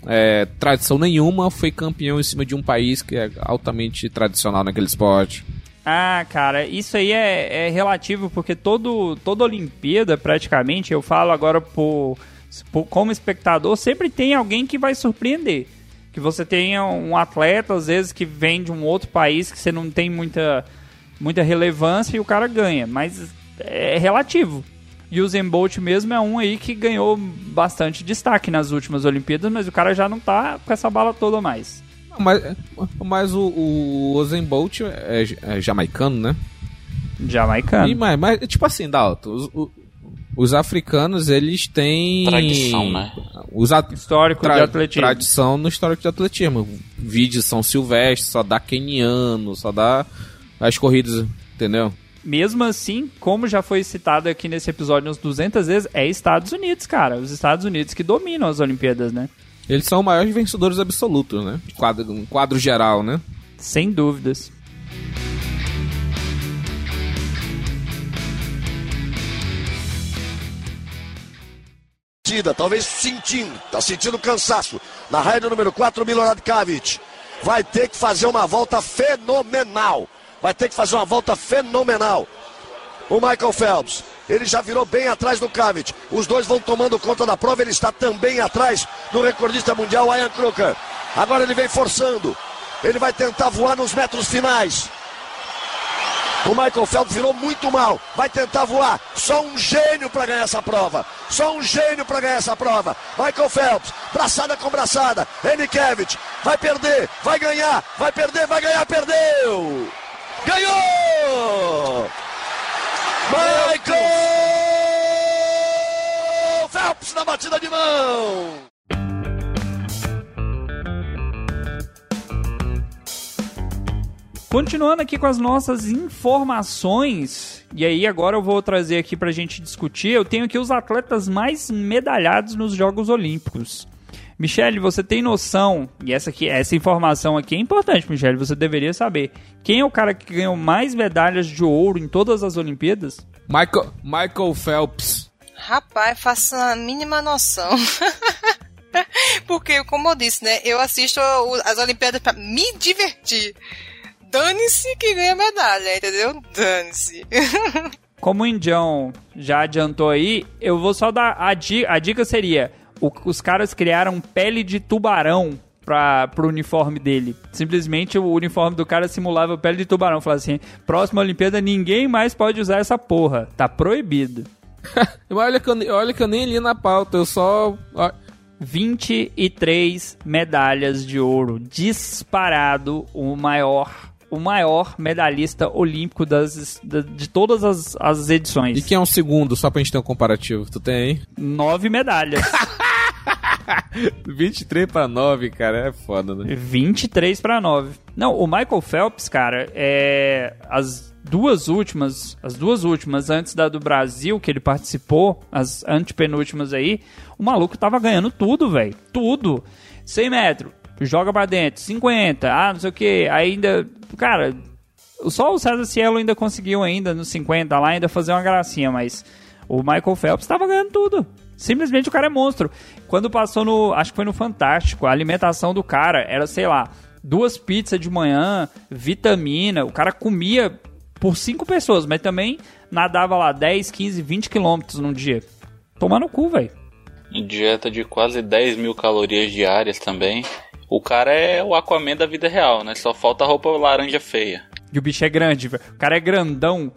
é, tradição nenhuma, foi campeão em cima de um país que é altamente tradicional naquele esporte. Ah, cara, isso aí é, é relativo, porque todo, toda Olimpíada, praticamente, eu falo agora por, por, como espectador, sempre tem alguém que vai surpreender. Que você tenha um atleta, às vezes, que vem de um outro país que você não tem muita, muita relevância e o cara ganha. Mas é relativo. E o Zen Bolt mesmo é um aí que ganhou bastante destaque nas últimas Olimpíadas, mas o cara já não tá com essa bala toda mais. Mas, mas o, o Bolt é, é, jamaicano, né? Jamaicano. E, mas, mas, tipo assim, Dalton, os, os africanos, eles têm... Tradição, né? Os at... Histórico tra de atletismo. Tradição no histórico de atletismo. Vídeos São Silvestre, só dá keniano, só dá as corridas, entendeu? Mesmo assim, como já foi citado aqui nesse episódio umas 200 vezes, é Estados Unidos, cara. Os Estados Unidos que dominam as Olimpíadas, né? Eles são os maiores vencedores absolutos, né? Quadro, um quadro geral, né? Sem dúvidas. Talvez sentindo, tá sentindo cansaço. Na raia número 4, Milorad Kavic. Vai ter que fazer uma volta fenomenal. Vai ter que fazer uma volta fenomenal. O Michael Phelps, ele já virou bem atrás do Kavic. Os dois vão tomando conta da prova. Ele está também atrás do recordista mundial, Ian Kruger. Agora ele vem forçando. Ele vai tentar voar nos metros finais. O Michael Phelps virou muito mal. Vai tentar voar. Só um gênio para ganhar essa prova. Só um gênio para ganhar essa prova. Michael Phelps, braçada com braçada. Enikevich vai perder, vai ganhar, vai perder, vai ganhar, perdeu. Ganhou! Michael Phelps na batida de mão. Continuando aqui com as nossas informações, e aí agora eu vou trazer aqui pra gente discutir. Eu tenho aqui os atletas mais medalhados nos Jogos Olímpicos. Michele, você tem noção, e essa, aqui, essa informação aqui é importante, Michele, você deveria saber. Quem é o cara que ganhou mais medalhas de ouro em todas as Olimpíadas? Michael, Michael Phelps. Rapaz, faço a mínima noção. Porque, como eu disse, né? Eu assisto as Olimpíadas pra me divertir. Dane-se que ganha medalha, entendeu? Dane-se. Como o Indião já adiantou aí, eu vou só dar. A, di a dica seria: o, os caras criaram pele de tubarão pra, pro uniforme dele. Simplesmente o uniforme do cara simulava pele de tubarão. Falava assim: próxima Olimpíada ninguém mais pode usar essa porra. Tá proibido. olha, que eu, olha que eu nem li na pauta, eu só. 23 medalhas de ouro. Disparado o maior o maior medalhista olímpico das, de todas as, as edições. E quem é um segundo, só pra gente ter um comparativo? Tu tem aí? Nove medalhas. 23 para 9, cara, é foda, né? 23 para 9. Não, o Michael Phelps, cara, é as duas últimas, as duas últimas antes da do Brasil que ele participou, as antepenúltimas aí, o maluco tava ganhando tudo, velho. Tudo. 100 metros, joga pra dentro, 50, ah, não sei o que, ainda, cara, só o César Cielo ainda conseguiu ainda nos 50 lá ainda fazer uma gracinha, mas o Michael Phelps tava ganhando tudo. Simplesmente o cara é monstro. Quando passou no, acho que foi no Fantástico, a alimentação do cara era, sei lá, duas pizzas de manhã, vitamina, o cara comia por cinco pessoas, mas também nadava lá 10, 15, 20 quilômetros num dia. Tomando cu, velho. Dieta de quase 10 mil calorias diárias também. O cara é o Aquaman da vida real, né? Só falta roupa laranja feia. E o bicho é grande, velho. O cara é grandão.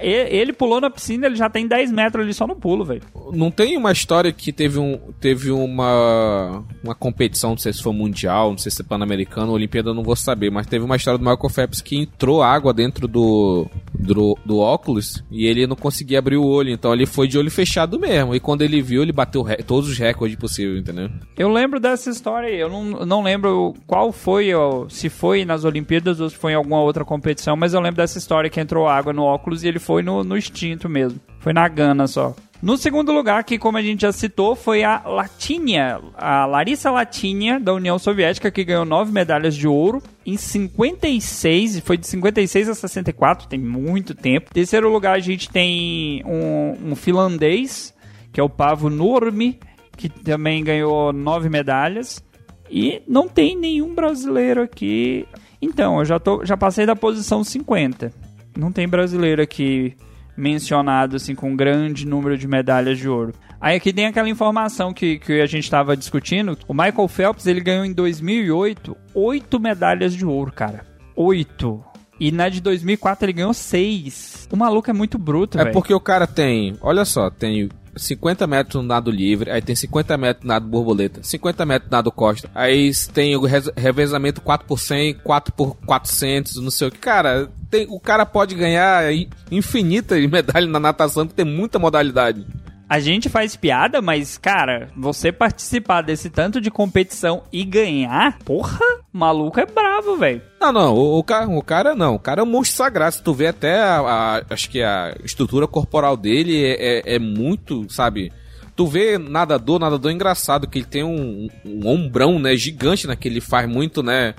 Ele pulou na piscina, ele já tem 10 metros ali só no pulo, velho. Não tem uma história que teve, um, teve uma, uma competição, não sei se foi mundial, não sei se é pan-americano, Olimpíada, não vou saber, mas teve uma história do Michael Phelps que entrou água dentro do, do, do óculos e ele não conseguia abrir o olho, então ele foi de olho fechado mesmo. E quando ele viu, ele bateu todos os recordes possíveis, entendeu? Eu lembro dessa história aí, eu não, não lembro qual foi, se foi nas Olimpíadas ou se foi em alguma outra competição competição, mas eu lembro dessa história que entrou água no óculos e ele foi no, no instinto mesmo. Foi na gana só. No segundo lugar, que como a gente já citou, foi a Latinha, a Larissa Latinha, da União Soviética, que ganhou nove medalhas de ouro. em 56, foi de 56 a 64, tem muito tempo. Terceiro lugar, a gente tem um, um finlandês, que é o Pavo Nurmi, que também ganhou nove medalhas. E não tem nenhum brasileiro aqui. Então, eu já, tô, já passei da posição 50. Não tem brasileiro aqui mencionado assim com um grande número de medalhas de ouro. Aí aqui tem aquela informação que, que a gente estava discutindo. O Michael Phelps ele ganhou em 2008 oito medalhas de ouro, cara. Oito. E na de 2004 ele ganhou seis. O maluco é muito bruto, É velho. porque o cara tem, olha só, tem 50 metros no nado livre, aí tem 50 metros no nado borboleta, 50 metros no nado costa, aí tem o revezamento 4 por 100, 4 por 400, não sei o que. Cara, tem, o cara pode ganhar i- infinitas medalhas na natação, que tem muita modalidade. A gente faz piada, mas, cara, você participar desse tanto de competição e ganhar, porra, maluco é bravo, velho. Não, não, o, o, cara, o cara não, o cara é um monstro sagrado. Se tu vê até a, a- acho que a estrutura corporal dele é, é, é muito, sabe? Tu vê nadador, nadador é engraçado, que ele tem um, um ombrão, né, gigante, né, que ele faz muito, né,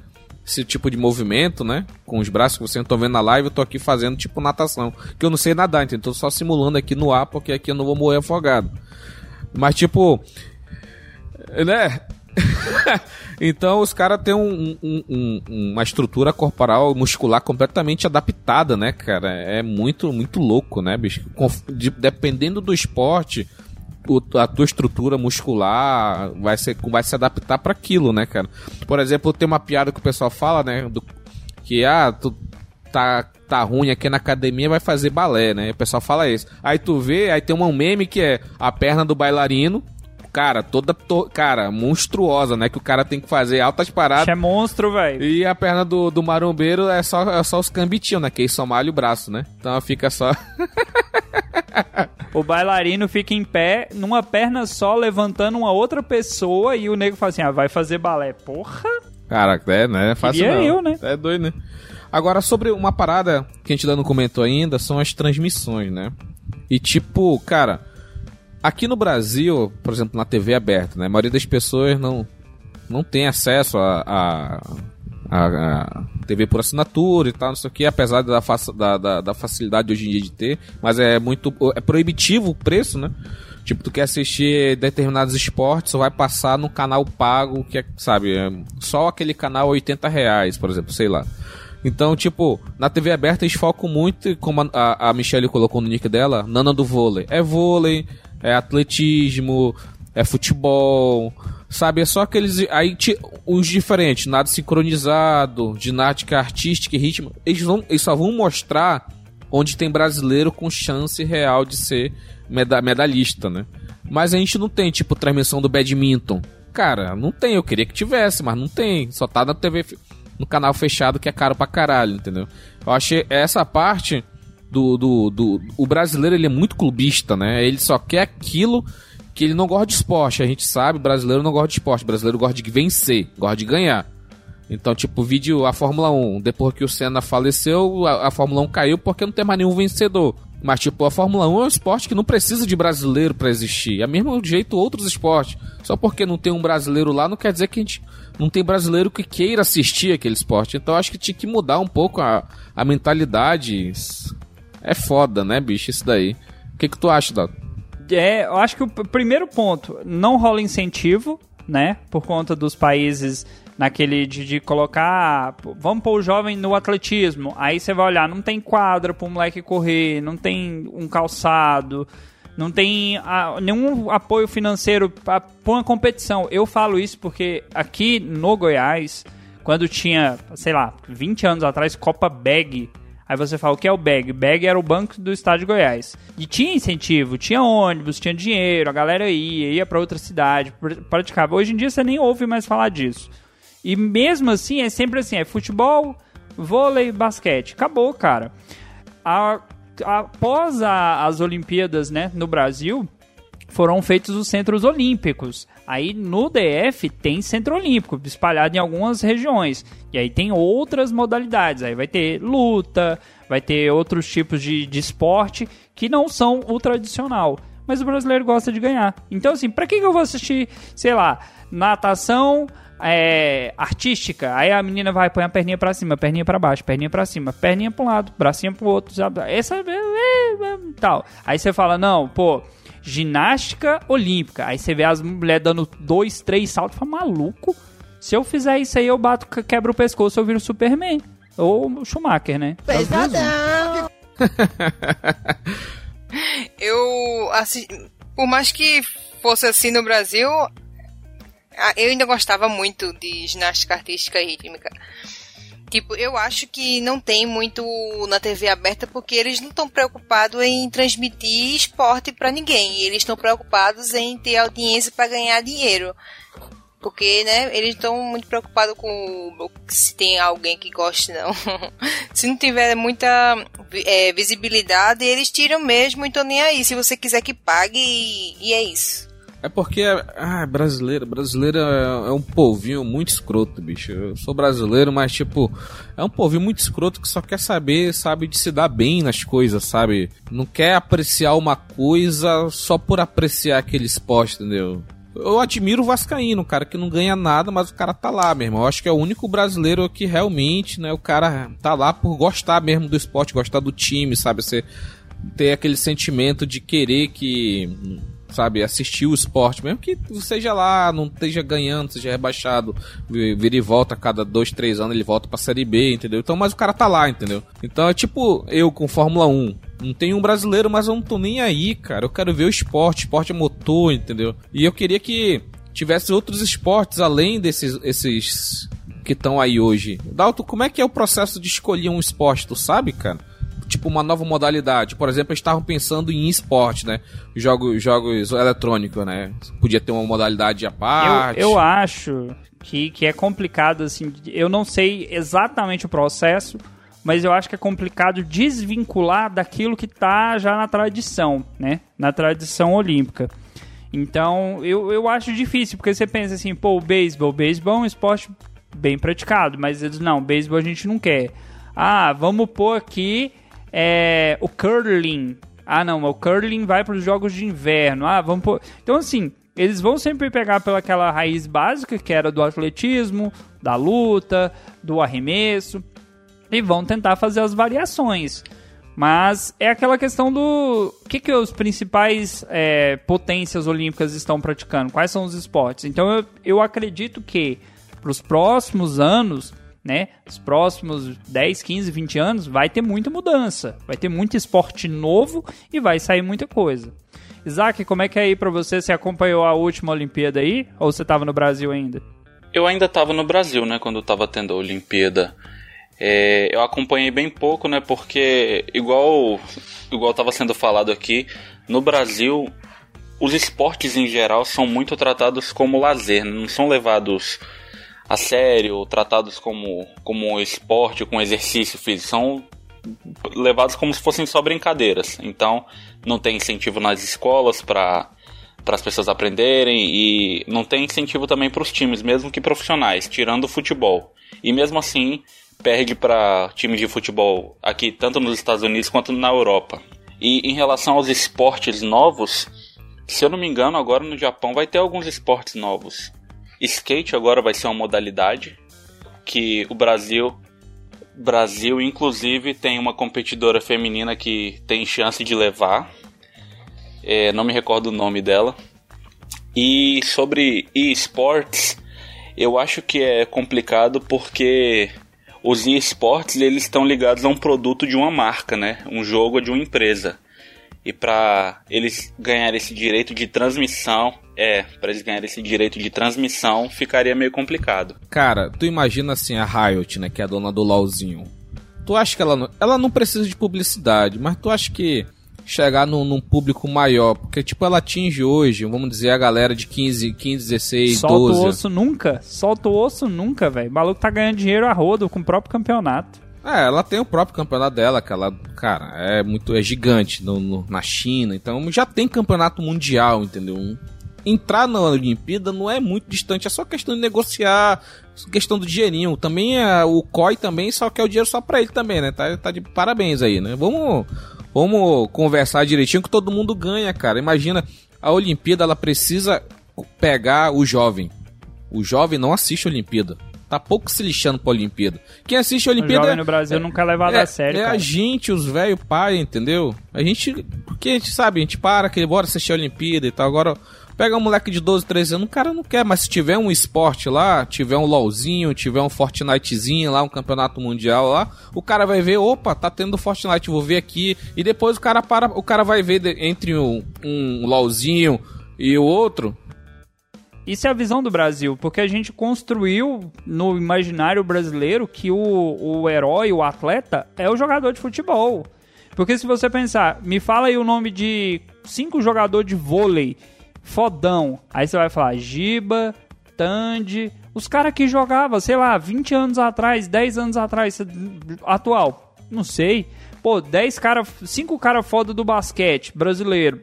esse tipo de movimento, né, com os braços que vocês não estão vendo na live, eu tô aqui fazendo tipo natação, que eu não sei nadar, então tô só simulando aqui no ar, porque aqui eu não vou morrer afogado. Mas tipo, né, então os caras têm um- um- um- uma estrutura corporal muscular completamente adaptada, né, cara? É muito, muito louco, né, bicho? De- dependendo do esporte, o- a tua estrutura muscular vai, ser, vai se adaptar para aquilo, né, cara? Por exemplo, tem uma piada que o pessoal fala, né, do, que, ah, tu tá, tá ruim aqui na academia, vai fazer balé, né? O pessoal fala isso. Aí tu vê, aí tem um meme que é a perna do bailarino, cara, toda, to- cara, monstruosa, né? Que o cara tem que fazer altas paradas. É monstro, velho. E a perna do, do marombeiro é só, é só os cambitinhos, né? Que aí só malha o braço, né? Então fica só. O bailarino fica em pé, numa perna só, levantando uma outra pessoa e o nego fala assim: ah, vai fazer balé. Porra! Cara, é, né? É fácil Queria não. eu, né? É doido, né? Agora, sobre uma parada que a gente ainda não comentou ainda, são as transmissões, né? E tipo, cara, aqui no Brasil, por exemplo, na TV aberta, né? A maioria das pessoas não, não tem acesso a, a, a- a TV por assinatura e tal, não sei o que, apesar da, da, da, da facilidade hoje em dia de ter, mas é muito. é proibitivo o preço, né? Tipo, tu quer assistir determinados esportes, só vai passar no canal pago, que é, sabe, é só aquele canal 80 reais, por exemplo, sei lá. Então, tipo, na TV aberta eles focam muito, como a, a Michelle colocou no nick dela, Nana do vôlei. É vôlei, é atletismo, é futebol, sabe? É só aqueles. Aí os diferentes, nada sincronizado, ginástica artística e ritmo. Eles, vão, eles só vão mostrar onde tem brasileiro com chance real de ser meda- medalhista, né? Mas a gente não tem, tipo, transmissão do badminton. Cara, não tem, eu queria que tivesse, mas não tem. Só tá na TV, no canal fechado que é caro pra caralho, entendeu? Eu achei essa parte do, do, do. O brasileiro ele é muito clubista, né? Ele só quer aquilo que ele não gosta de esporte. A gente sabe, o brasileiro não gosta de esporte. O brasileiro gosta de vencer, gosta de ganhar. Então, tipo, o vídeo, a Fórmula 1, depois que o Senna faleceu, a, a Fórmula 1 caiu porque não tem mais nenhum vencedor. Mas, tipo, a Fórmula 1 é um esporte que não precisa de brasileiro pra existir. É mesmo jeito outros esportes. Só porque não tem um brasileiro lá, não quer dizer que a gente não tem brasileiro que queira assistir aquele esporte. Então, acho que tinha que mudar um pouco a, a mentalidade. É foda, né, bicho, isso daí. O que, que tu acha, Dato? É, eu acho que o primeiro ponto, não rola incentivo, né? Por conta dos países naquele de, de colocar. Vamos pôr o jovem no atletismo. Aí você vai olhar, não tem quadra pro moleque correr, não tem um calçado, não tem ah, nenhum apoio financeiro pra uma competição. Eu falo isso porque aqui no Goiás, quando tinha, sei lá, 20 anos atrás, Copa Bag. Aí você fala, o que é o BAG? BAG era o banco do estado de Goiás. E tinha incentivo, tinha ônibus, tinha dinheiro, a galera ia, ia pra outra cidade, pr- praticava. Hoje em dia você nem ouve mais falar disso. E mesmo assim, é sempre assim, é futebol, vôlei, basquete. Acabou, cara. A- após a- as Olimpíadas, né, no Brasil, foram feitos os centros olímpicos. Aí no DF tem centro olímpico, espalhado em algumas regiões. E aí tem outras modalidades. Aí vai ter luta, vai ter outros tipos de, de esporte que não são o tradicional. Mas o brasileiro gosta de ganhar. Então, assim, pra que, que eu vou assistir, sei lá, natação, é, artística, aí a menina vai põe a perninha pra cima, perninha pra baixo, perninha pra cima, perninha pra um lado, bracinho pro outro, sabe? Essa é, é, é, tal. Aí você fala, não, pô, ginástica olímpica. Aí você vê as mulheres dando dois, três saltos, fala, maluco. Se eu fizer isso aí, eu bato, quebro o pescoço, eu viro Superman. Ou o Schumacher, né? Pesadão. Eu, assim, por mais que fosse assim no Brasil, eu ainda gostava muito de ginástica artística e rítmica. Tipo, eu acho que não tem muito na TV aberta porque eles não estão preocupados em transmitir esporte para ninguém. Eles estão preocupados em ter audiência para ganhar dinheiro. Porque, né, eles estão muito preocupados com se tem alguém que goste, não. se não tiver muita é, visibilidade, eles tiram mesmo, então nem aí. Se você quiser que pague, e, e é isso. É porque, ah, brasileiro, brasileiro é, é, um povinho muito escroto, bicho. Eu sou brasileiro, mas, tipo, é um povinho muito escroto que só quer saber, sabe, de se dar bem nas coisas, sabe? Não quer apreciar uma coisa só por apreciar aquele esporte, entendeu? Eu admiro o Vascaíno, cara que não ganha nada, mas o cara tá lá, meu irmão. Eu acho que é o único brasileiro que realmente, né, o cara tá lá por gostar mesmo do esporte, gostar do time, sabe? Você ter aquele sentimento de querer que sabe, assistir o esporte, mesmo que seja lá, não esteja ganhando, seja rebaixado, vira e volta a cada dois, três anos, ele volta pra Série B, entendeu? Então, mas o cara tá lá, entendeu? Então é tipo eu com Fórmula 1. Não tem um brasileiro, mas eu não tô nem aí, cara. Eu quero ver o esporte, esporte é motor, entendeu? E eu queria que tivesse outros esportes além desses esses que estão aí hoje. Dalton, como é que é o processo de escolher um esporte, tu sabe, cara? Tipo, uma nova modalidade. Por exemplo, estavam pensando em esporte, né? Jogos, jogos eletrônicos, né? Podia ter uma modalidade à parte. Eu, eu acho que, que é complicado, assim. Eu não sei exatamente o processo, mas eu acho que é complicado desvincular daquilo que está já na tradição, né? Na tradição olímpica. Então, eu, eu acho difícil, porque você pensa assim, pô, o beisebol, o beisebol é um esporte bem praticado, mas eles, não, beisebol a gente não quer. Ah, vamos pôr aqui é, o curling. Ah, não, o curling vai para os jogos de inverno. Ah, vamos pôr... Então, assim, eles vão sempre pegar pelaquela raiz básica, que era do atletismo, da luta, do arremesso e vão tentar fazer as variações. Mas é aquela questão do que, que os principais é, potências olímpicas estão praticando, quais são os esportes. Então eu, eu acredito que para os próximos anos, né, os próximos 10, 15, 20 anos, vai ter muita mudança, vai ter muito esporte novo e vai sair muita coisa. Isaac, como é que é aí para você? Você acompanhou a última Olimpíada aí? Ou você estava no Brasil ainda? Eu ainda estava no Brasil, né, quando estava tendo a Olimpíada. É, eu acompanhei bem pouco, né? Porque, igual igual estava sendo falado aqui, no Brasil, os esportes em geral são muito tratados como lazer, não são levados a sério, tratados como, como esporte, com exercício físico, são levados como se fossem só brincadeiras. Então, não tem incentivo nas escolas para para as pessoas aprenderem e não tem incentivo também para os times, mesmo que profissionais, tirando o futebol. E mesmo assim, perde para times de futebol aqui, tanto nos Estados Unidos quanto na Europa. E em relação aos esportes novos, se eu não me engano, agora no Japão vai ter alguns esportes novos. Skate agora vai ser uma modalidade que o Brasil Brasil inclusive tem uma competidora feminina que tem chance de levar. É, não me recordo o nome dela. E sobre esportes, eu acho que é complicado porque os esportes eles estão ligados a um produto de uma marca, né? Um jogo de uma empresa. E para eles ganharem esse direito de transmissão, é, para eles ganharem esse direito de transmissão, ficaria meio complicado. Cara, tu imagina assim a Riot, né, que é a dona do LoLzinho. Tu acha que ela não, ela não precisa de publicidade, mas tu acha que chegar num, num, público maior. Porque, tipo, ela atinge hoje, vamos dizer, a galera de 15, 15 16, Solta 12. Solta o osso nunca. Solta o osso nunca, velho. O maluco tá ganhando dinheiro a rodo com o próprio campeonato. É, ela tem o próprio campeonato dela, que ela, cara, é muito é gigante no, no, na China, então já tem campeonato mundial, entendeu? Entrar na Olimpíada não é muito distante, é só questão de negociar, questão do dinheirinho. Também é, o COI também só quer o dinheiro só pra ele também, né? Tá, tá de parabéns aí, né? Vamos Vamos conversar direitinho que todo mundo ganha, cara. Imagina, a Olimpíada ela precisa pegar o jovem. O jovem não assiste a Olimpíada. Tá pouco se lixando pra Olimpíada. Quem assiste a O Olimpíada. jovem no Brasil nunca é levado é, a sério, é cara. a gente, os velhos pai, entendeu? A gente. Porque a gente sabe, a gente para, que bora assistir a Olimpíada e tal. Agora, pega um moleque de 12, 13 anos, o cara não quer, mas se tiver um esporte lá, tiver um LOLzinho, tiver um Fortnitezinho lá, um campeonato mundial lá, o cara vai ver, opa, tá tendo Fortnite, vou ver aqui. E depois o cara para, o cara vai ver entre um, um LOLzinho e o outro. Isso é a visão do Brasil, porque a gente construiu no imaginário brasileiro que o, o herói, o atleta, é o jogador de futebol. Porque se você pensar, me fala aí o nome de cinco jogadores de vôlei fodão. Aí você vai falar Giba, Tandy, os caras que jogavam, sei lá, 20 anos atrás, 10 anos atrás, atual, não sei. Pô, 10 cara, 5 cara foda do basquete brasileiro.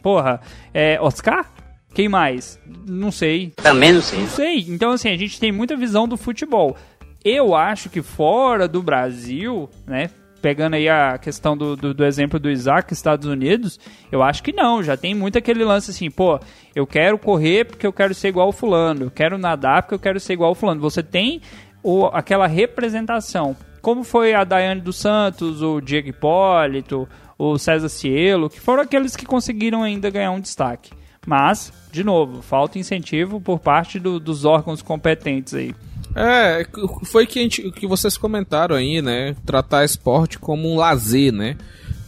Porra, é Oscar? Quem mais? Não sei. Também não sei. Não sei. Então, assim, a gente tem muita visão do futebol. Eu acho que fora do Brasil, né? Pegando aí a questão do, do, do exemplo do Isaac, Estados Unidos, eu acho que não. Já tem muito aquele lance assim, pô, eu quero correr porque eu quero ser igual o fulano. Eu quero nadar porque eu quero ser igual o fulano. Você tem o, aquela representação. Como foi a Daiane dos Santos, o Diego Hipólito, o César Cielo, que foram aqueles que conseguiram ainda ganhar um destaque. Mas, de novo, falta incentivo por parte do- dos órgãos competentes aí. É, foi que, a gente, que vocês comentaram aí, né? Tratar esporte como um lazer, né?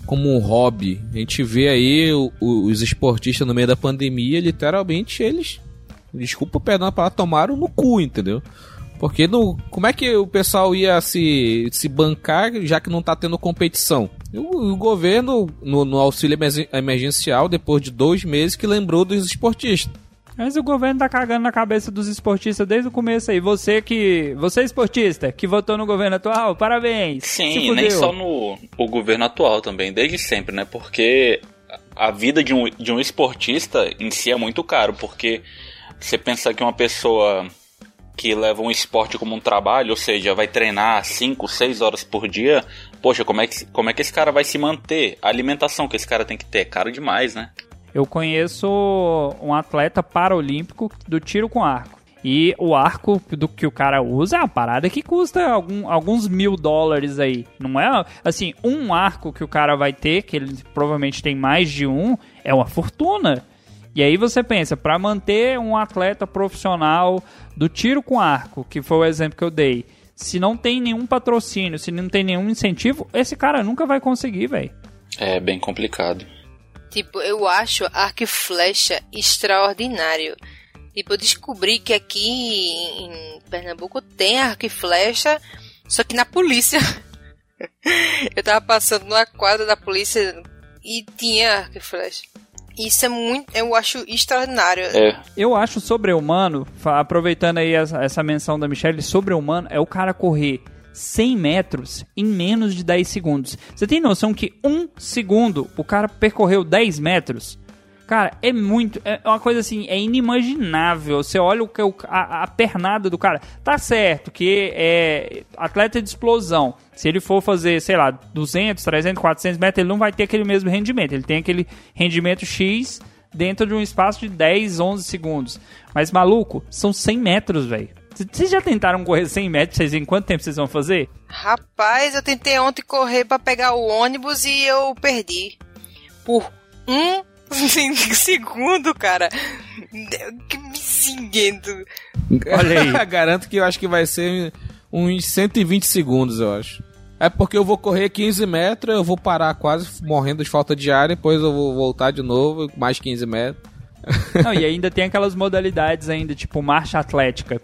Como um hobby. A gente vê aí o- o- os esportistas no meio da pandemia, literalmente eles, desculpa perdão para tomaram no cu, entendeu? Porque no, como é que o pessoal ia se, se bancar já que não tá tendo competição? O, o governo, no, no auxílio emergen- emergencial, depois de dois meses, que lembrou dos esportistas. Mas o governo tá cagando na cabeça dos esportistas desde o começo aí. Você que. Você esportista, que votou no governo atual, parabéns. Sim, nem só no o governo atual também, desde sempre, né? Porque a vida de um, de um esportista em si é muito caro, porque você pensar que uma pessoa que leva um esporte como um trabalho, ou seja, vai treinar 5, 6 horas por dia, poxa, como é, que, como é que esse cara vai se manter? A alimentação que esse cara tem que ter é caro demais, né? Eu conheço um atleta paralímpico do tiro com arco. E o arco do que o cara usa é uma parada que custa algum- alguns mil dólares aí. Não é assim, um arco que o cara vai ter, que ele provavelmente tem mais de um, é uma fortuna. E aí você pensa, para manter um atleta profissional do tiro com arco, que foi o exemplo que eu dei, se não tem nenhum patrocínio, se não tem nenhum incentivo, esse cara nunca vai conseguir, velho. É bem complicado. Tipo, eu acho arco e flecha extraordinário. Tipo, eu descobri que aqui em Pernambuco tem arco e flecha, só que na polícia. eu tava passando numa quadra da polícia e tinha arco e flecha. Isso é muito, eu acho extraordinário. É, Eu acho sobre-humano, aproveitando aí essa, essa menção da Michelle, sobre-humano é o cara correr 100 metros em menos de 10 segundos. Você tem noção que um segundo o cara percorreu 10 metros? Cara, é muito. É uma coisa assim, é inimaginável. Você olha o, a, a pernada do cara. Tá certo que é atleta de explosão. Se ele for fazer, sei lá, 200, 300, 400 metros, ele não vai ter aquele mesmo rendimento. Ele tem aquele rendimento X dentro de um espaço de 10, 11 segundos. Mas, maluco, são 100 metros, velho. Vocês já tentaram correr 100 metros? Vocês em quanto tempo vocês vão fazer? Rapaz, eu tentei ontem correr pra pegar o ônibus e eu perdi. Por um segundo, cara. Que me seguindo. Olha aí. Garanto que eu acho que vai ser uns 120 segundos, eu acho. É porque eu vou correr 15 metros, eu vou parar quase morrendo de falta de ar, depois eu vou voltar de novo, mais 15 metros. Não, e ainda tem aquelas modalidades ainda, tipo marcha atlética.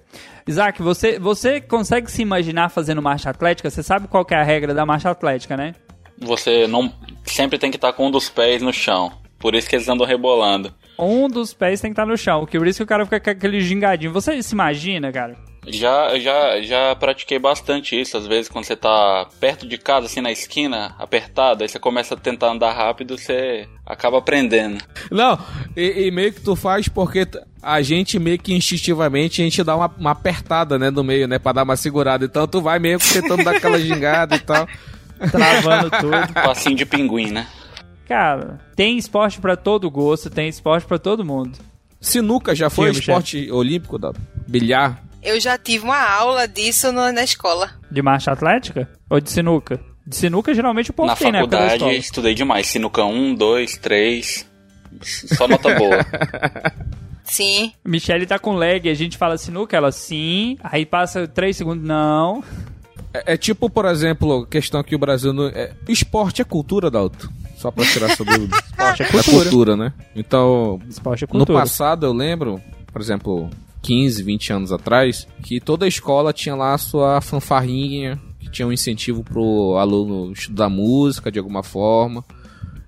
Isaac, você, você consegue se imaginar fazendo marcha atlética? Você sabe qual que é a regra da marcha atlética, né? você não sempre tem que estar com um dos pés no chão. Por isso que eles andam rebolando. Um dos pés tem que estar no chão, que por isso que o cara fica com aquele gingadinho. Você se imagina, cara? Já, já, já pratiquei bastante isso. Às vezes, quando você tá perto de casa, assim na esquina, apertado, aí você começa a tentar andar rápido, você acaba aprendendo. Não, e, e meio que tu faz porque a gente meio que instintivamente a gente dá uma, uma apertada, né, no meio, né, pra dar uma segurada. Então tu vai meio que tentando dar aquela gingada e tal. Travando tudo. Passinho de pinguim, né? Cara, tem esporte pra todo gosto, tem esporte pra todo mundo. Sinuca já foi Sim, esporte olímpico, Dado? Bilhar. Eu já tive uma aula disso no- na escola. De marcha atlética? Ou de sinuca? De sinuca, geralmente o povo Na tem da faculdade, escola. estudei demais. Sinuca 1, 2, 3. Só nota boa. Sim. Michelle tá com lag, a gente fala sinuca, ela sim, aí passa 3 segundos, não. É, é tipo, por exemplo, questão que o Brasil. Não, é, esporte é cultura, Dalto. Só pra tirar essa dúvida. Esporte é É cultura. cultura, né? Então, Esporte é no cultura. passado eu lembro, por exemplo, 15, 20 anos atrás, que toda escola tinha lá a sua fanfarrinha, que tinha um incentivo pro aluno estudar música de alguma forma.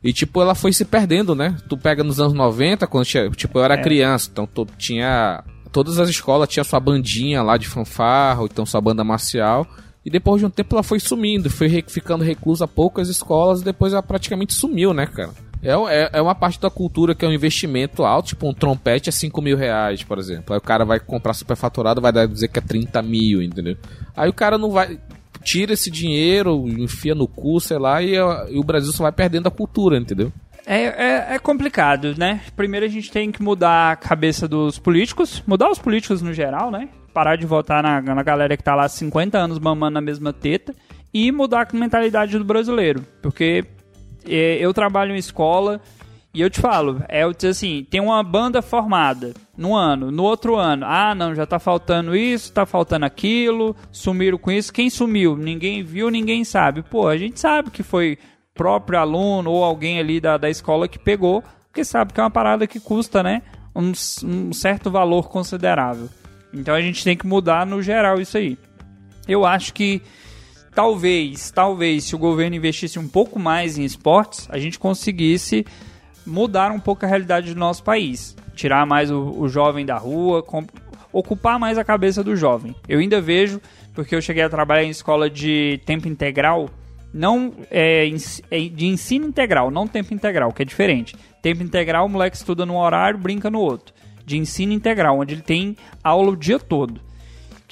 E, tipo, ela foi se perdendo, né? Tu pega nos anos 90, quando tinha, tipo, eu era É. criança, então tu, tinha... Todas as escolas tinham sua bandinha lá de fanfarra, ou então sua banda marcial. E depois de um tempo ela foi sumindo, foi ficando reclusa a poucas escolas e depois ela praticamente sumiu, né, cara? É, é, é uma parte da cultura que é um investimento alto, tipo um trompete é 5 mil reais, por exemplo. Aí o cara vai comprar superfaturado, vai dizer que é 30 mil, entendeu? Aí o cara não vai. Tira esse dinheiro, enfia no cu, sei lá, e, e o Brasil só vai perdendo a cultura, entendeu? É, é, é complicado, né? Primeiro a gente tem que mudar a cabeça dos políticos, mudar os políticos no geral, né? Parar de votar na, na galera que tá lá há 50 anos mamando na mesma teta e mudar a mentalidade do brasileiro. Porque eu trabalho em escola e eu te falo, é assim, tem uma banda formada no ano, no outro ano, ah não, já tá faltando isso, tá faltando aquilo, sumiram com isso, quem sumiu? Ninguém viu, ninguém sabe. Pô, a gente sabe que foi próprio aluno ou alguém ali da, da escola que pegou, porque sabe que é uma parada que custa, né, um, um certo valor considerável. Então a gente tem que mudar no geral isso aí. Eu acho que talvez, talvez, se o governo investisse um pouco mais em esportes, a gente conseguisse mudar um pouco a realidade do nosso país. Tirar mais o, o jovem da rua, ocupar mais a cabeça do jovem. Eu ainda vejo, porque eu cheguei a trabalhar em escola de tempo integral, não é, é de ensino integral, não tempo integral, que é diferente. Tempo integral, o moleque estuda num horário, brinca no outro. De ensino integral, onde ele tem aula o dia todo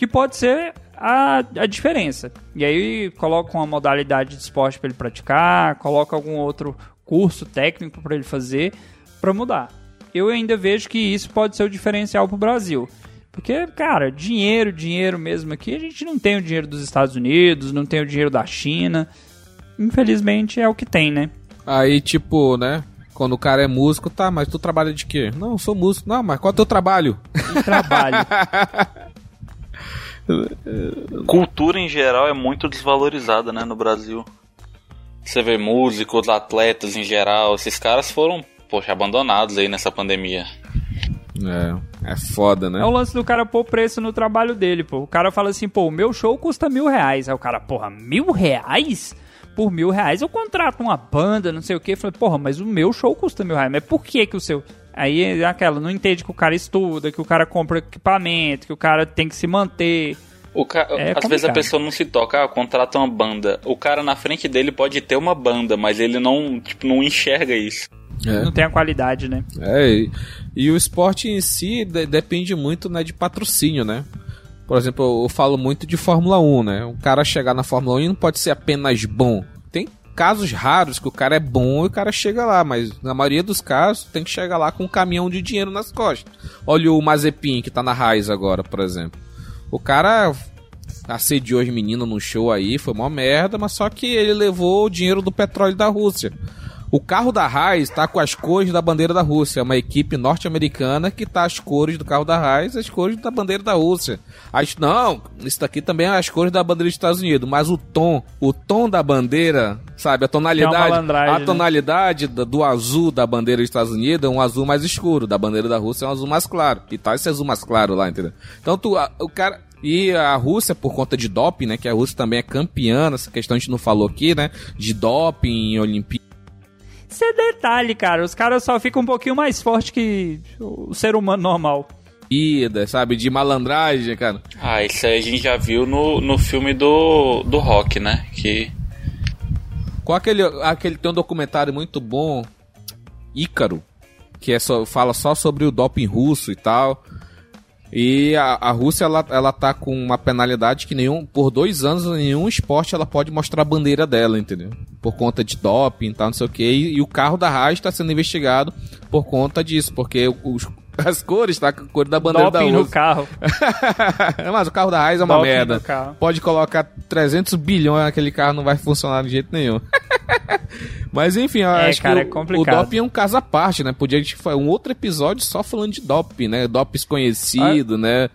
que pode ser a, a diferença. E aí coloca uma modalidade de esporte para ele praticar, coloca algum outro curso técnico para ele fazer para mudar. Eu ainda vejo que isso pode ser o diferencial para o Brasil. Porque, cara, dinheiro, dinheiro mesmo aqui, a gente não tem o dinheiro dos Estados Unidos, não tem o dinheiro da China. Infelizmente é o que tem, né? Aí, tipo, né? Quando o cara é músico, tá, mas tu trabalha de quê? Não, sou músico. Não, mas qual é o teu trabalho? E trabalho. Cultura em geral é muito desvalorizada, né, no Brasil. Você vê músicos, atletas em geral, esses caras foram, poxa, abandonados aí nessa pandemia. É, é foda, né? É o lance do cara pôr preço no trabalho dele, pô. O cara fala assim, pô, o meu show custa mil reais. Aí o cara, porra, mil reais? Por mil reais eu contrato uma banda, não sei o quê. Falei, porra, mas o meu show custa mil reais. Mas por que que o seu... Aí é aquela, não entende que o cara estuda, que o cara compra equipamento, que o cara tem que se manter. O ca... É Às vezes a pessoa não se toca, ah, contrata uma banda. O cara na frente dele pode ter uma banda, mas ele não, tipo, não enxerga isso. É. Não tem a qualidade, né? É, e, e o esporte em si de- depende muito né, de patrocínio, né? Por exemplo, eu, eu falo muito de Fórmula 1, né? Um cara chegar na Fórmula 1 não pode ser apenas bom. Casos raros que o cara é bom e o cara chega lá, mas na maioria dos casos tem que chegar lá com um caminhão de dinheiro nas costas. Olha o Mazepin que tá na Raiz agora, por exemplo. O cara assediou as meninas num show aí, foi uma merda, mas só que ele levou o dinheiro do petróleo da Rússia. O carro da Raiz tá com as cores da bandeira da Rússia. É uma equipe norte-americana que tá as cores do carro da Raiz, as cores da bandeira da Rússia. As, não, isso daqui também é as cores da bandeira dos Estados Unidos, mas o tom, o tom da bandeira, sabe, a tonalidade, malandragem, a né? tonalidade do, do azul da bandeira dos Estados Unidos é um azul mais escuro, da bandeira da Rússia é um azul mais claro. E tá esse azul mais claro lá, entendeu? Então tu, a- o cara e a Rússia, por conta de doping, né? Que a Rússia também é campeã, essa questão a gente não falou aqui, né? De doping em Olimpíadas. Isso é detalhe, cara. Os caras só ficam um pouquinho mais fortes que o ser humano normal. sabe? De malandragem, cara. Ah, isso aí a gente já viu no, no filme do, do Rock, né? Que Qual aquele, aquele. Tem um documentário muito bom, Ícaro, que é só, fala só sobre o doping russo e tal. E a, a Rússia, ela, ela tá com uma penalidade que nenhum, por dois anos, nenhum esporte ela pode mostrar a bandeira dela, entendeu? Por conta de doping e tal, não sei o que. E, e o carro da Haas está sendo investigado por conta disso, porque os, as cores, tá? A cor da bandeira Doping da no carro. Mas o carro da Raiz é uma Doping merda. no carro. Pode colocar 300 bilhões naquele carro, não vai funcionar de jeito nenhum. Mas enfim, eu É, acho cara, que é o, o complicado. doping é um caso à parte, né? Podia a gente fazer um outro episódio só falando de doping, né? Doping conhecido, né?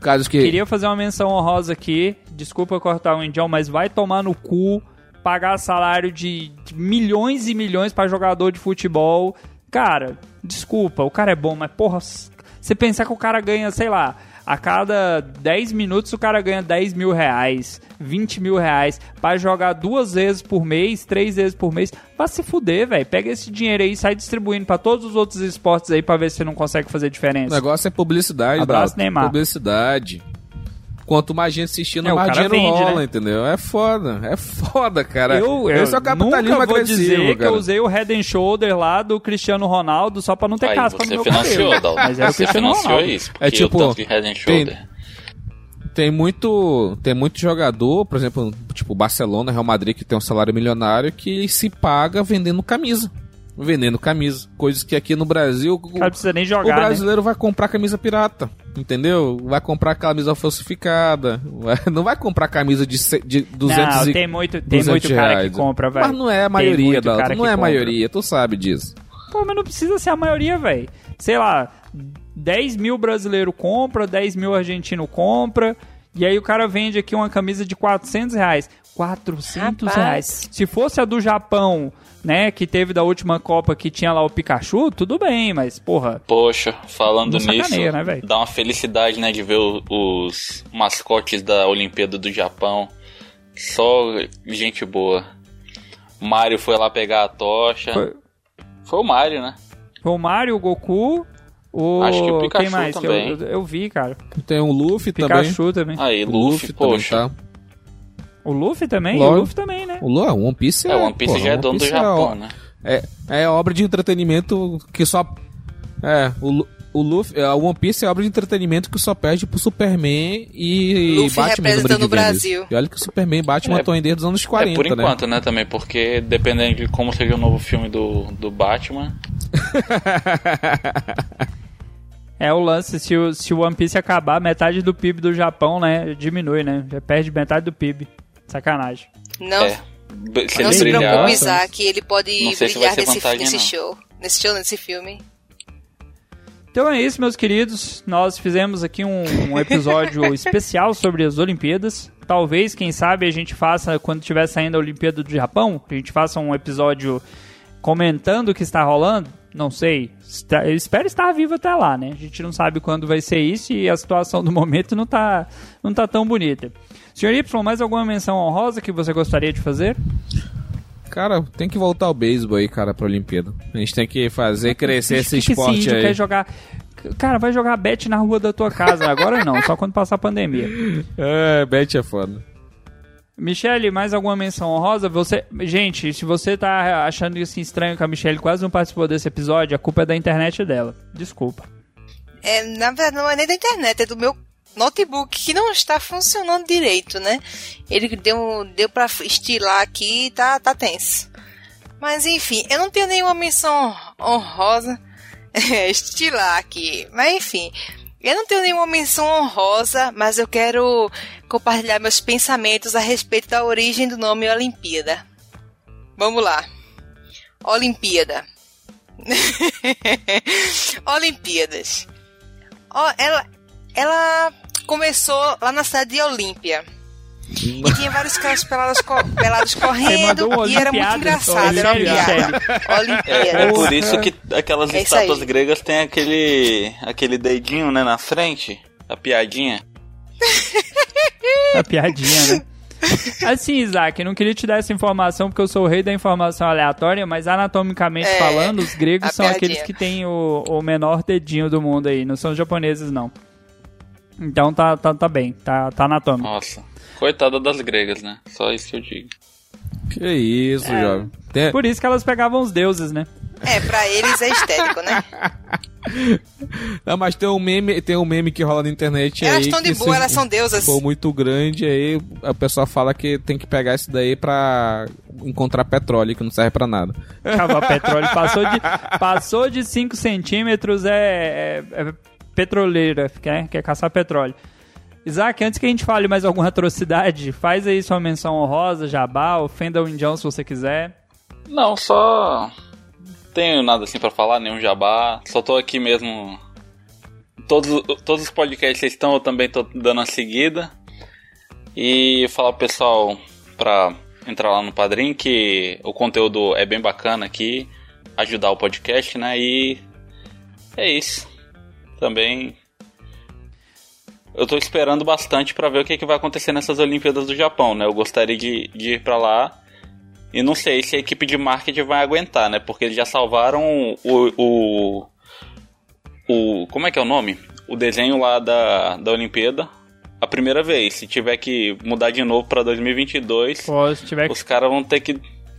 Casos que... Ah. Queria fazer uma menção honrosa aqui. Desculpa cortar o Indião, mas vai tomar no cu pagar salário de, de milhões e milhões pra jogador de futebol. Cara, desculpa, o cara é bom, mas porra, você pensar que o cara ganha, sei lá, a cada 10 minutos o cara ganha 10 mil reais, 20 mil reais, pra jogar duas vezes por mês, três vezes por mês, vai se fuder, velho. Pega esse dinheiro aí e sai distribuindo pra todos os outros esportes aí pra ver se você não consegue fazer O diferença. negócio é publicidade, Abraço. Neymar. Publicidade. Quanto mais gente assistindo, É, o mais dinheiro vende, rola, né? entendeu? É foda, é foda, cara. Eu, eu Esse é o capitalismo nunca vou agressivo, dizer que cara. eu usei o Head and Shoulder lá do Cristiano Ronaldo só pra não ter Aí caspa no você meu financiou, cabelo. Mas era o Você Cristiano financiou Ronaldo. isso. É o tipo, Head and Shoulder. Tem muito, tem muito jogador, por exemplo, tipo Barcelona, Real Madrid, que tem um salário milionário, que se paga vendendo camisa. Vendendo camisa. Coisas que aqui no Brasil O cara precisa nem o jogar, né? brasileiro vai comprar camisa pirata, entendeu? Vai comprar camisa falsificada, não vai comprar camisa de, ce- de 200 Não, e tem muito, tem 200 muito cara reais. que compra, velho. Mas não é a maioria, cara não é a compra. maioria, tu sabe disso. Pô, mas não precisa ser a maioria, velho. Sei lá, 10 mil brasileiro compra, 10 mil argentino compra, e aí o cara vende aqui uma camisa de 400 reais. 400 Rapaz. reais. Se fosse a do Japão, né, que teve da última Copa que tinha lá o Pikachu, tudo bem, mas, porra, Poxa, falando Não nisso, né, dá uma felicidade, né, de ver os mascotes da Olimpíada do Japão. Só gente boa. Mario foi lá pegar a tocha. Foi- Foi, o Mario, né? Foi o Mario, o Goku, o. Acho que o Pikachu Quem mais? Que também. eu, eu, eu vi, cara. Tem um Luffy também. Pikachu também. Aí, O Luffy, poxa. também tá. O Luffy também? Lógico. O Luffy também, né? O Lu- One Piece é, É, One Piece pô, já é dono do Piece Japão, ó- né? É, é obra de entretenimento que só. É, o, o Luffy, a One Piece é obra de entretenimento que só perde pro Superman e Luffy Batman. representando o. Brasil. E olha que o Superman e Batman É, estão aí desde os anos 40, é, por né? enquanto, né? também, porque dependendo de como seja o novo filme do, do Batman, É o lance, se o, se o One Piece acabar, metade do PIB do Japão, né, diminui, né? Já perde metade do PIB. Sacanagem. Não, é. Se não se brilhar, preocupe. Isaac, ele pode se brilhar ser nesse, vantagem, nesse show. Nesse show, nesse filme. Então é isso, meus queridos. Nós fizemos aqui um, um episódio especial sobre as Olimpíadas. Talvez, quem sabe, a gente faça, quando estiver saindo a Olimpíada do Japão, a gente faça um episódio comentando o que está rolando. Não sei. Está- Eu espero estar vivo até lá, né? A gente não sabe quando vai ser isso e a situação do momento não tá, não tá tão bonita. Senhor Y, mais alguma menção honrosa que você gostaria de fazer? Cara, tem que voltar o beisebol aí, cara, pra Olimpíada. A gente tem que fazer crescer esse que esporte esse índio aí. quer jogar... Cara, vai jogar bet na rua da tua casa. Agora não, só quando passar a pandemia. É, Bet é foda. Michele, mais alguma menção honrosa? Você, gente, se você tá achando isso estranho que a Michele quase não participou desse episódio, a culpa é da internet dela. Desculpa. É, na verdade, não é nem da internet, é do meu notebook que não está funcionando direito, né? Ele deu, deu pra estilar aqui tá, tá tenso. Mas enfim, eu não tenho nenhuma menção honrosa. É, estilar aqui. Mas enfim, eu não tenho nenhuma menção honrosa, mas eu quero compartilhar meus pensamentos a respeito da origem do nome Olimpíada. Vamos lá. Olimpíada. Olimpíadas. Ó, ela, ela começou lá na cidade de Olímpia. E tinha vários caras pelados, co- pelados correndo e era muito Olimpiadas, engraçado, era uma piada. É, é Olimpíadas. por isso que aquelas É isso aí. estátuas gregas têm aquele, aquele dedinho, né, na frente, a piadinha. A piadinha, né? Assim, Isaac, não queria te dar essa informação porque eu sou o rei da informação aleatória, mas anatomicamente É, falando, os gregos são piadinha. aqueles que têm o, o menor dedinho do mundo aí, não são os japoneses, não. Então tá, tá, tá bem, tá, tá anatômico. Nossa, coitada das gregas, né? Só isso que eu digo. Que isso, É. jovem. Tem- Por isso que elas pegavam os deuses, né? É, pra eles é estético, né? Não, mas tem um meme, tem um meme que rola na internet Elas aí. estão de que boa, elas são deusas. for muito grande, aí a pessoa fala que tem que pegar isso daí pra encontrar petróleo, que não serve pra nada. Cavar petróleo. Passou de, passou de 5 centímetros é, é, é petroleira, quer, quer caçar petróleo. Isaac, antes que a gente fale mais alguma atrocidade, faz aí sua menção honrosa, jabá, ofenda o indião se você quiser. Não, só. Tenho nada assim pra falar, nenhum jabá. Só tô aqui mesmo. Todos, todos os podcasts que estão, eu também tô dando uma seguida. E falar pro pessoal pra entrar lá no Padrim que o conteúdo é bem bacana aqui. Ajudar o podcast, né? E. É isso. Também. Eu tô esperando bastante pra ver o que, que vai acontecer nessas Olimpíadas do Japão, né? Eu gostaria de, de ir pra lá. E não sei se a equipe de marketing vai aguentar, né? Porque eles já salvaram o. o, o como é que é o nome? O desenho lá da, da Olimpíada. A primeira vez. Se tiver que mudar de novo pra 2022, Pô, que os caras vão ter que.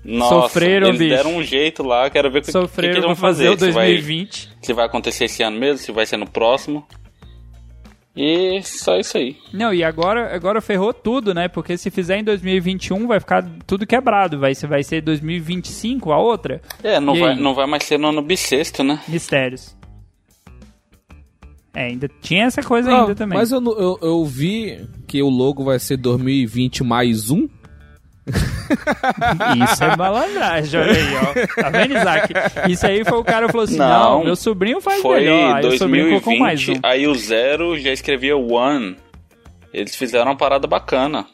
Nossa, Sofreram, eles bicho. deram um jeito lá. Quero ver o que, que, que eles vão fazer fazer. o Se vai, 2020. se vai acontecer esse ano mesmo, se vai ser no próximo. E só isso aí. Não, e agora, agora ferrou tudo, né? Porque se fizer em 2021 vai ficar tudo quebrado. Vai, ser- vai ser 2025 a outra. É, não E vai, aí? não vai mais ser no ano bissexto, né? Mistérios. É, ainda tinha essa coisa Não, ainda também. Mas eu, eu, eu vi que o logo vai ser 2020 mais um. Isso é malandragem, olha aí, ó. Tá vendo, Isaac? Isso aí foi o cara que falou assim: não, Não, meu sobrinho faz Foi melhor. Aí o sobrinho colocou mais 2020, um. aí o zero já escrevia one. Eles fizeram uma parada bacana.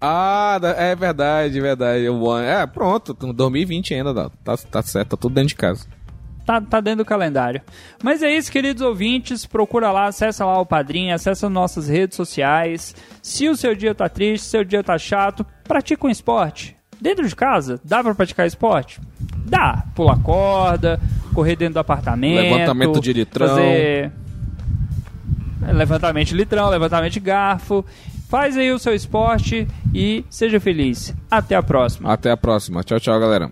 Ah, é verdade, verdade. One. É, pronto, 2020 ainda, dá. Tá, tá certo, tá tudo dentro de casa. Tá, tá dentro do calendário. Mas é isso, queridos ouvintes. Procura lá, acessa lá o Padrinho, acessa nossas redes sociais. Se o seu dia tá triste, seu dia tá chato, pratica um esporte. Dentro de casa, dá pra praticar esporte? Dá. Pular corda, correr dentro do apartamento. Levantamento de litrão. Fazer é, levantamento de litrão, levantamento de garfo. Faz aí o seu esporte e seja feliz. Até a próxima. Até a próxima. Tchau, tchau, galera.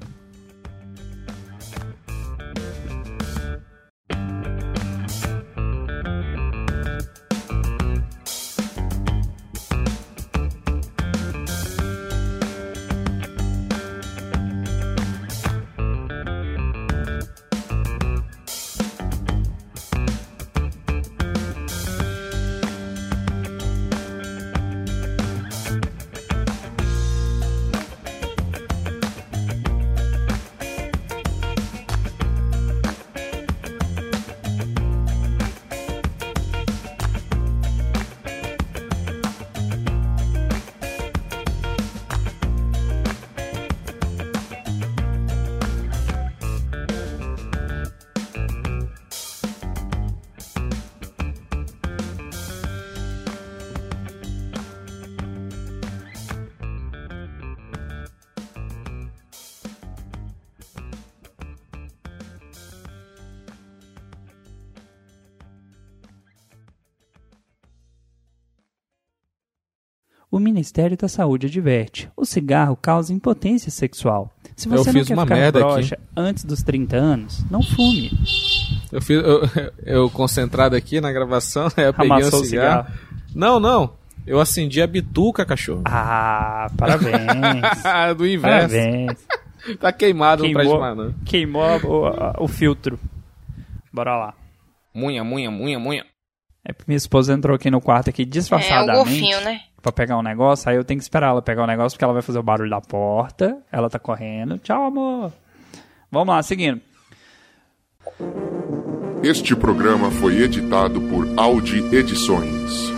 Ministério da Saúde adverte: o cigarro causa impotência sexual. Se Eu você fiz não quer uma ficar broxa antes dos 30 anos, não fume. Eu, fiz, eu, eu concentrado aqui na gravação, né, eu peguei Amassou um o cigarro. Não, não. Eu acendi a bituca, cachorro. Ah, parabéns. Do inverso. parabéns. Tá queimado, Queimou, mais, não. queimou o, o filtro. Bora lá. Munha, munha, munha, munha. É porque minha esposa entrou aqui no quarto aqui É um disfarçadamente golfinho, né? pra pegar um negócio, aí eu tenho que esperar ela pegar o negócio porque ela vai fazer o barulho da porta. Ela tá correndo. Tchau, amor. Vamos lá, seguindo. Este programa foi editado por Audi Edições.